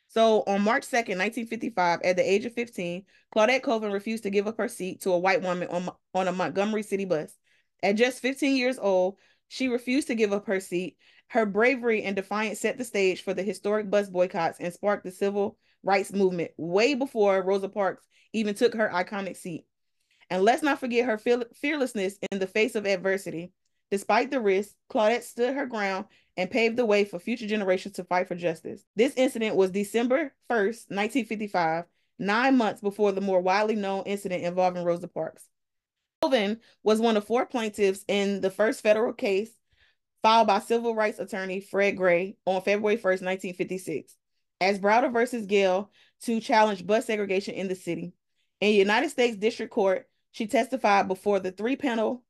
So on March 2nd, 1955, at the age of 15, Claudette Colvin refused to give up her seat to a white woman on, on a Montgomery City bus. At just 15 years old, she refused to give up her seat. Her bravery and defiance set the stage for the historic bus boycotts and sparked the civil rights movement way before Rosa Parks even took her iconic seat. And let's not forget her fearlessness in the face of adversity. Despite the risk, Claudette stood her ground and paved the way for future generations to fight for justice. This incident was December 1st, 1955, nine months before the more widely known incident involving Rosa Parks. Colvin was one of four plaintiffs in the first federal case filed by civil rights attorney Fred Gray on February 1st, 1956, as Browder versus Gayle to challenge bus segregation in the city. In United States District Court, she testified before the three panel,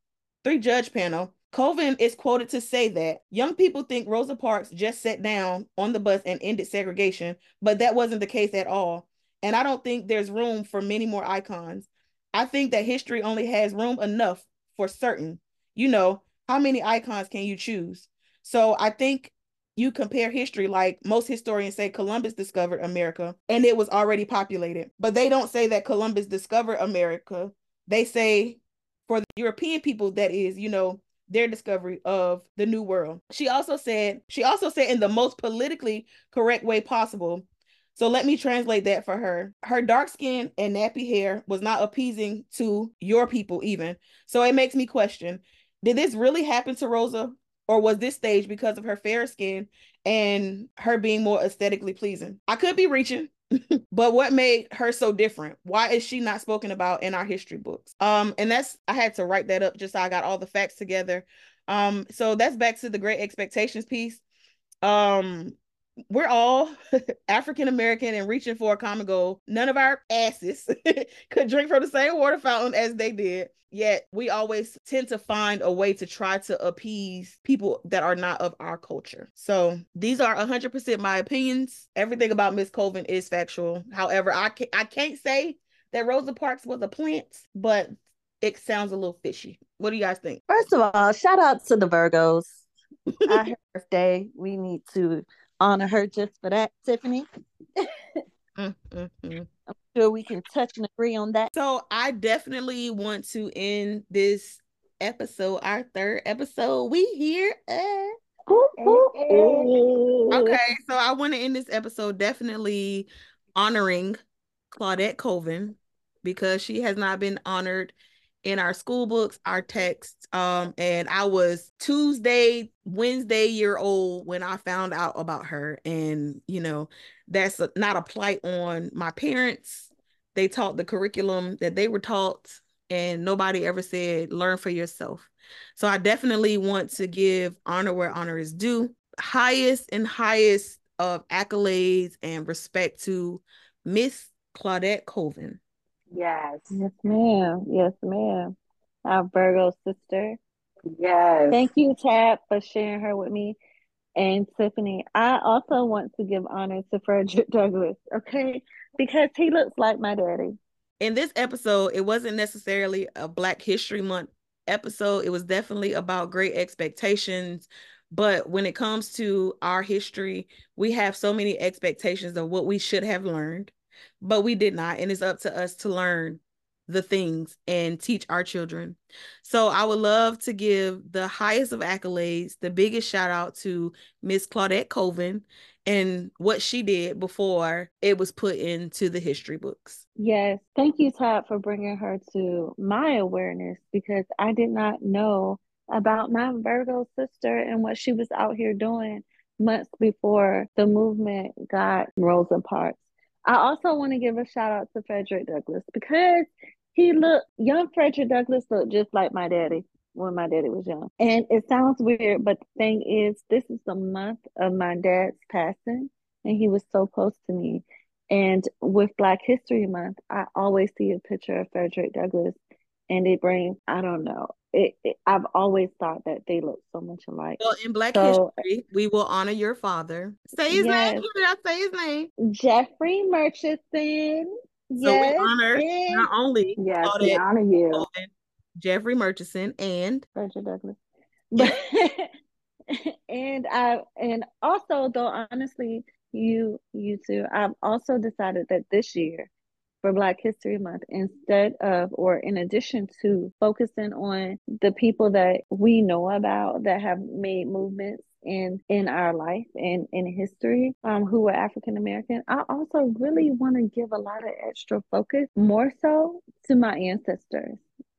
three judge panel Colvin is quoted to say that young people think Rosa Parks just sat down on the bus and ended segregation, but that wasn't the case at all. And I don't think there's room for many more icons. I think that history only has room enough for certain. You know, how many icons can you choose? So I think you compare history like most historians say Columbus discovered America and it was already populated. But they don't say that Columbus discovered America. They say for the European people that is, you know, their discovery of the new world. She also said, she also said in the most politically correct way possible. So let me translate that for her. Her dark skin and nappy hair was not appeasing to your people, even. So it makes me question did this really happen to Rosa? Or was this stage because of her fair skin and her being more aesthetically pleasing? I could be reaching, [LAUGHS] but what made her so different? Why is she not spoken about in our history books? Um, and that's I had to write that up just so I got all the facts together. Um, so that's back to the great expectations piece. Um, we're all [LAUGHS] African American and reaching for a common goal. None of our asses [LAUGHS] could drink from the same water fountain as they did. Yet we always tend to find a way to try to appease people that are not of our culture. So these are 100% my opinions. Everything about Miss Colvin is factual. However, I can't, I can't say that Rosa Parks was a plant, but it sounds a little fishy. What do you guys think? First of all, shout out to the Virgos. [LAUGHS] her birthday. We need to honor her just for that, Tiffany. mm, mm, mm. I'm sure we can touch and agree on that. So I definitely want to end this episode, our third episode. We here. Uh, okay, so I want to end this episode definitely honoring Claudette Colvin because she has not been honored in our school books, our texts. Um, and I was Tuesday, Wednesday year old when I found out about her. And, you know, that's a, not a plight on my parents. They taught the curriculum that they were taught, and nobody ever said, learn for yourself. So I definitely want to give honor where honor is due. Highest and highest of accolades and respect to Miss Claudette Colvin. Yes. Yes, ma'am. Yes, ma'am. Our Virgo sister. Yes. Thank you, Tab, for sharing her with me. And Tiffany, I also want to give honor to Frederick Douglass, okay? Because he looks like my daddy. In this episode, it wasn't necessarily a Black History Month episode. It was definitely about great expectations. But when it comes to our history, we have so many expectations of what we should have learned but we did not. And it's up to us to learn the things and teach our children. So I would love to give the highest of accolades, the biggest shout out to Miss Claudette Colvin and what she did before it was put into the history books. Yes. Thank you, Todd, for bringing her to my awareness because I did not know about my Virgo sister and what she was out here doing months before the movement got Rosa Parks. I also want to give a shout out to Frederick Douglass because he looked young Frederick Douglass looked just like my daddy when my daddy was young. And it sounds weird, but the thing is this is the month of my dad's passing and he was so close to me. And with Black History Month, I always see a picture of Frederick Douglass and it brings I don't know. It, it, I've always thought that they look so much alike. Well, in Black so, History, we will honor your father. Say his yes. name. Did I say his name? Jeffrey Murchison. So yes, we honor and, not only yes, we honor you, Jeffrey Murchison and Frederick Douglass. But and I and also though honestly, you you two, I've also decided that this year for Black History Month instead of, or in addition to, focusing on the people that we know about that have made movements in in our life and in history um, who were African American. I also really want to give a lot of extra focus, more so to my ancestors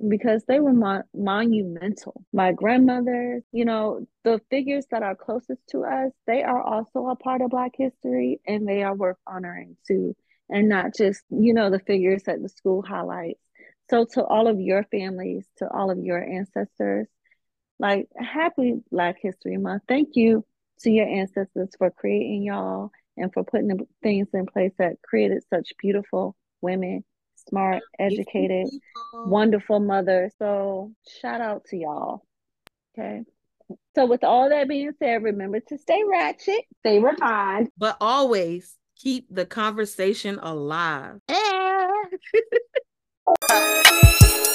because they were mon- monumental. My grandmothers, you know, the figures that are closest to us, they are also a part of Black history and they are worth honoring too and not just, you know, the figures that the school highlights. So to all of your families, to all of your ancestors, like happy Black History Month. Thank you to your ancestors for creating y'all and for putting the things in place that created such beautiful women, smart, educated, wonderful mothers. So shout out to y'all. Okay. So with all that being said, remember to stay ratchet, stay refined, but always keep the conversation alive. Eh. [LAUGHS]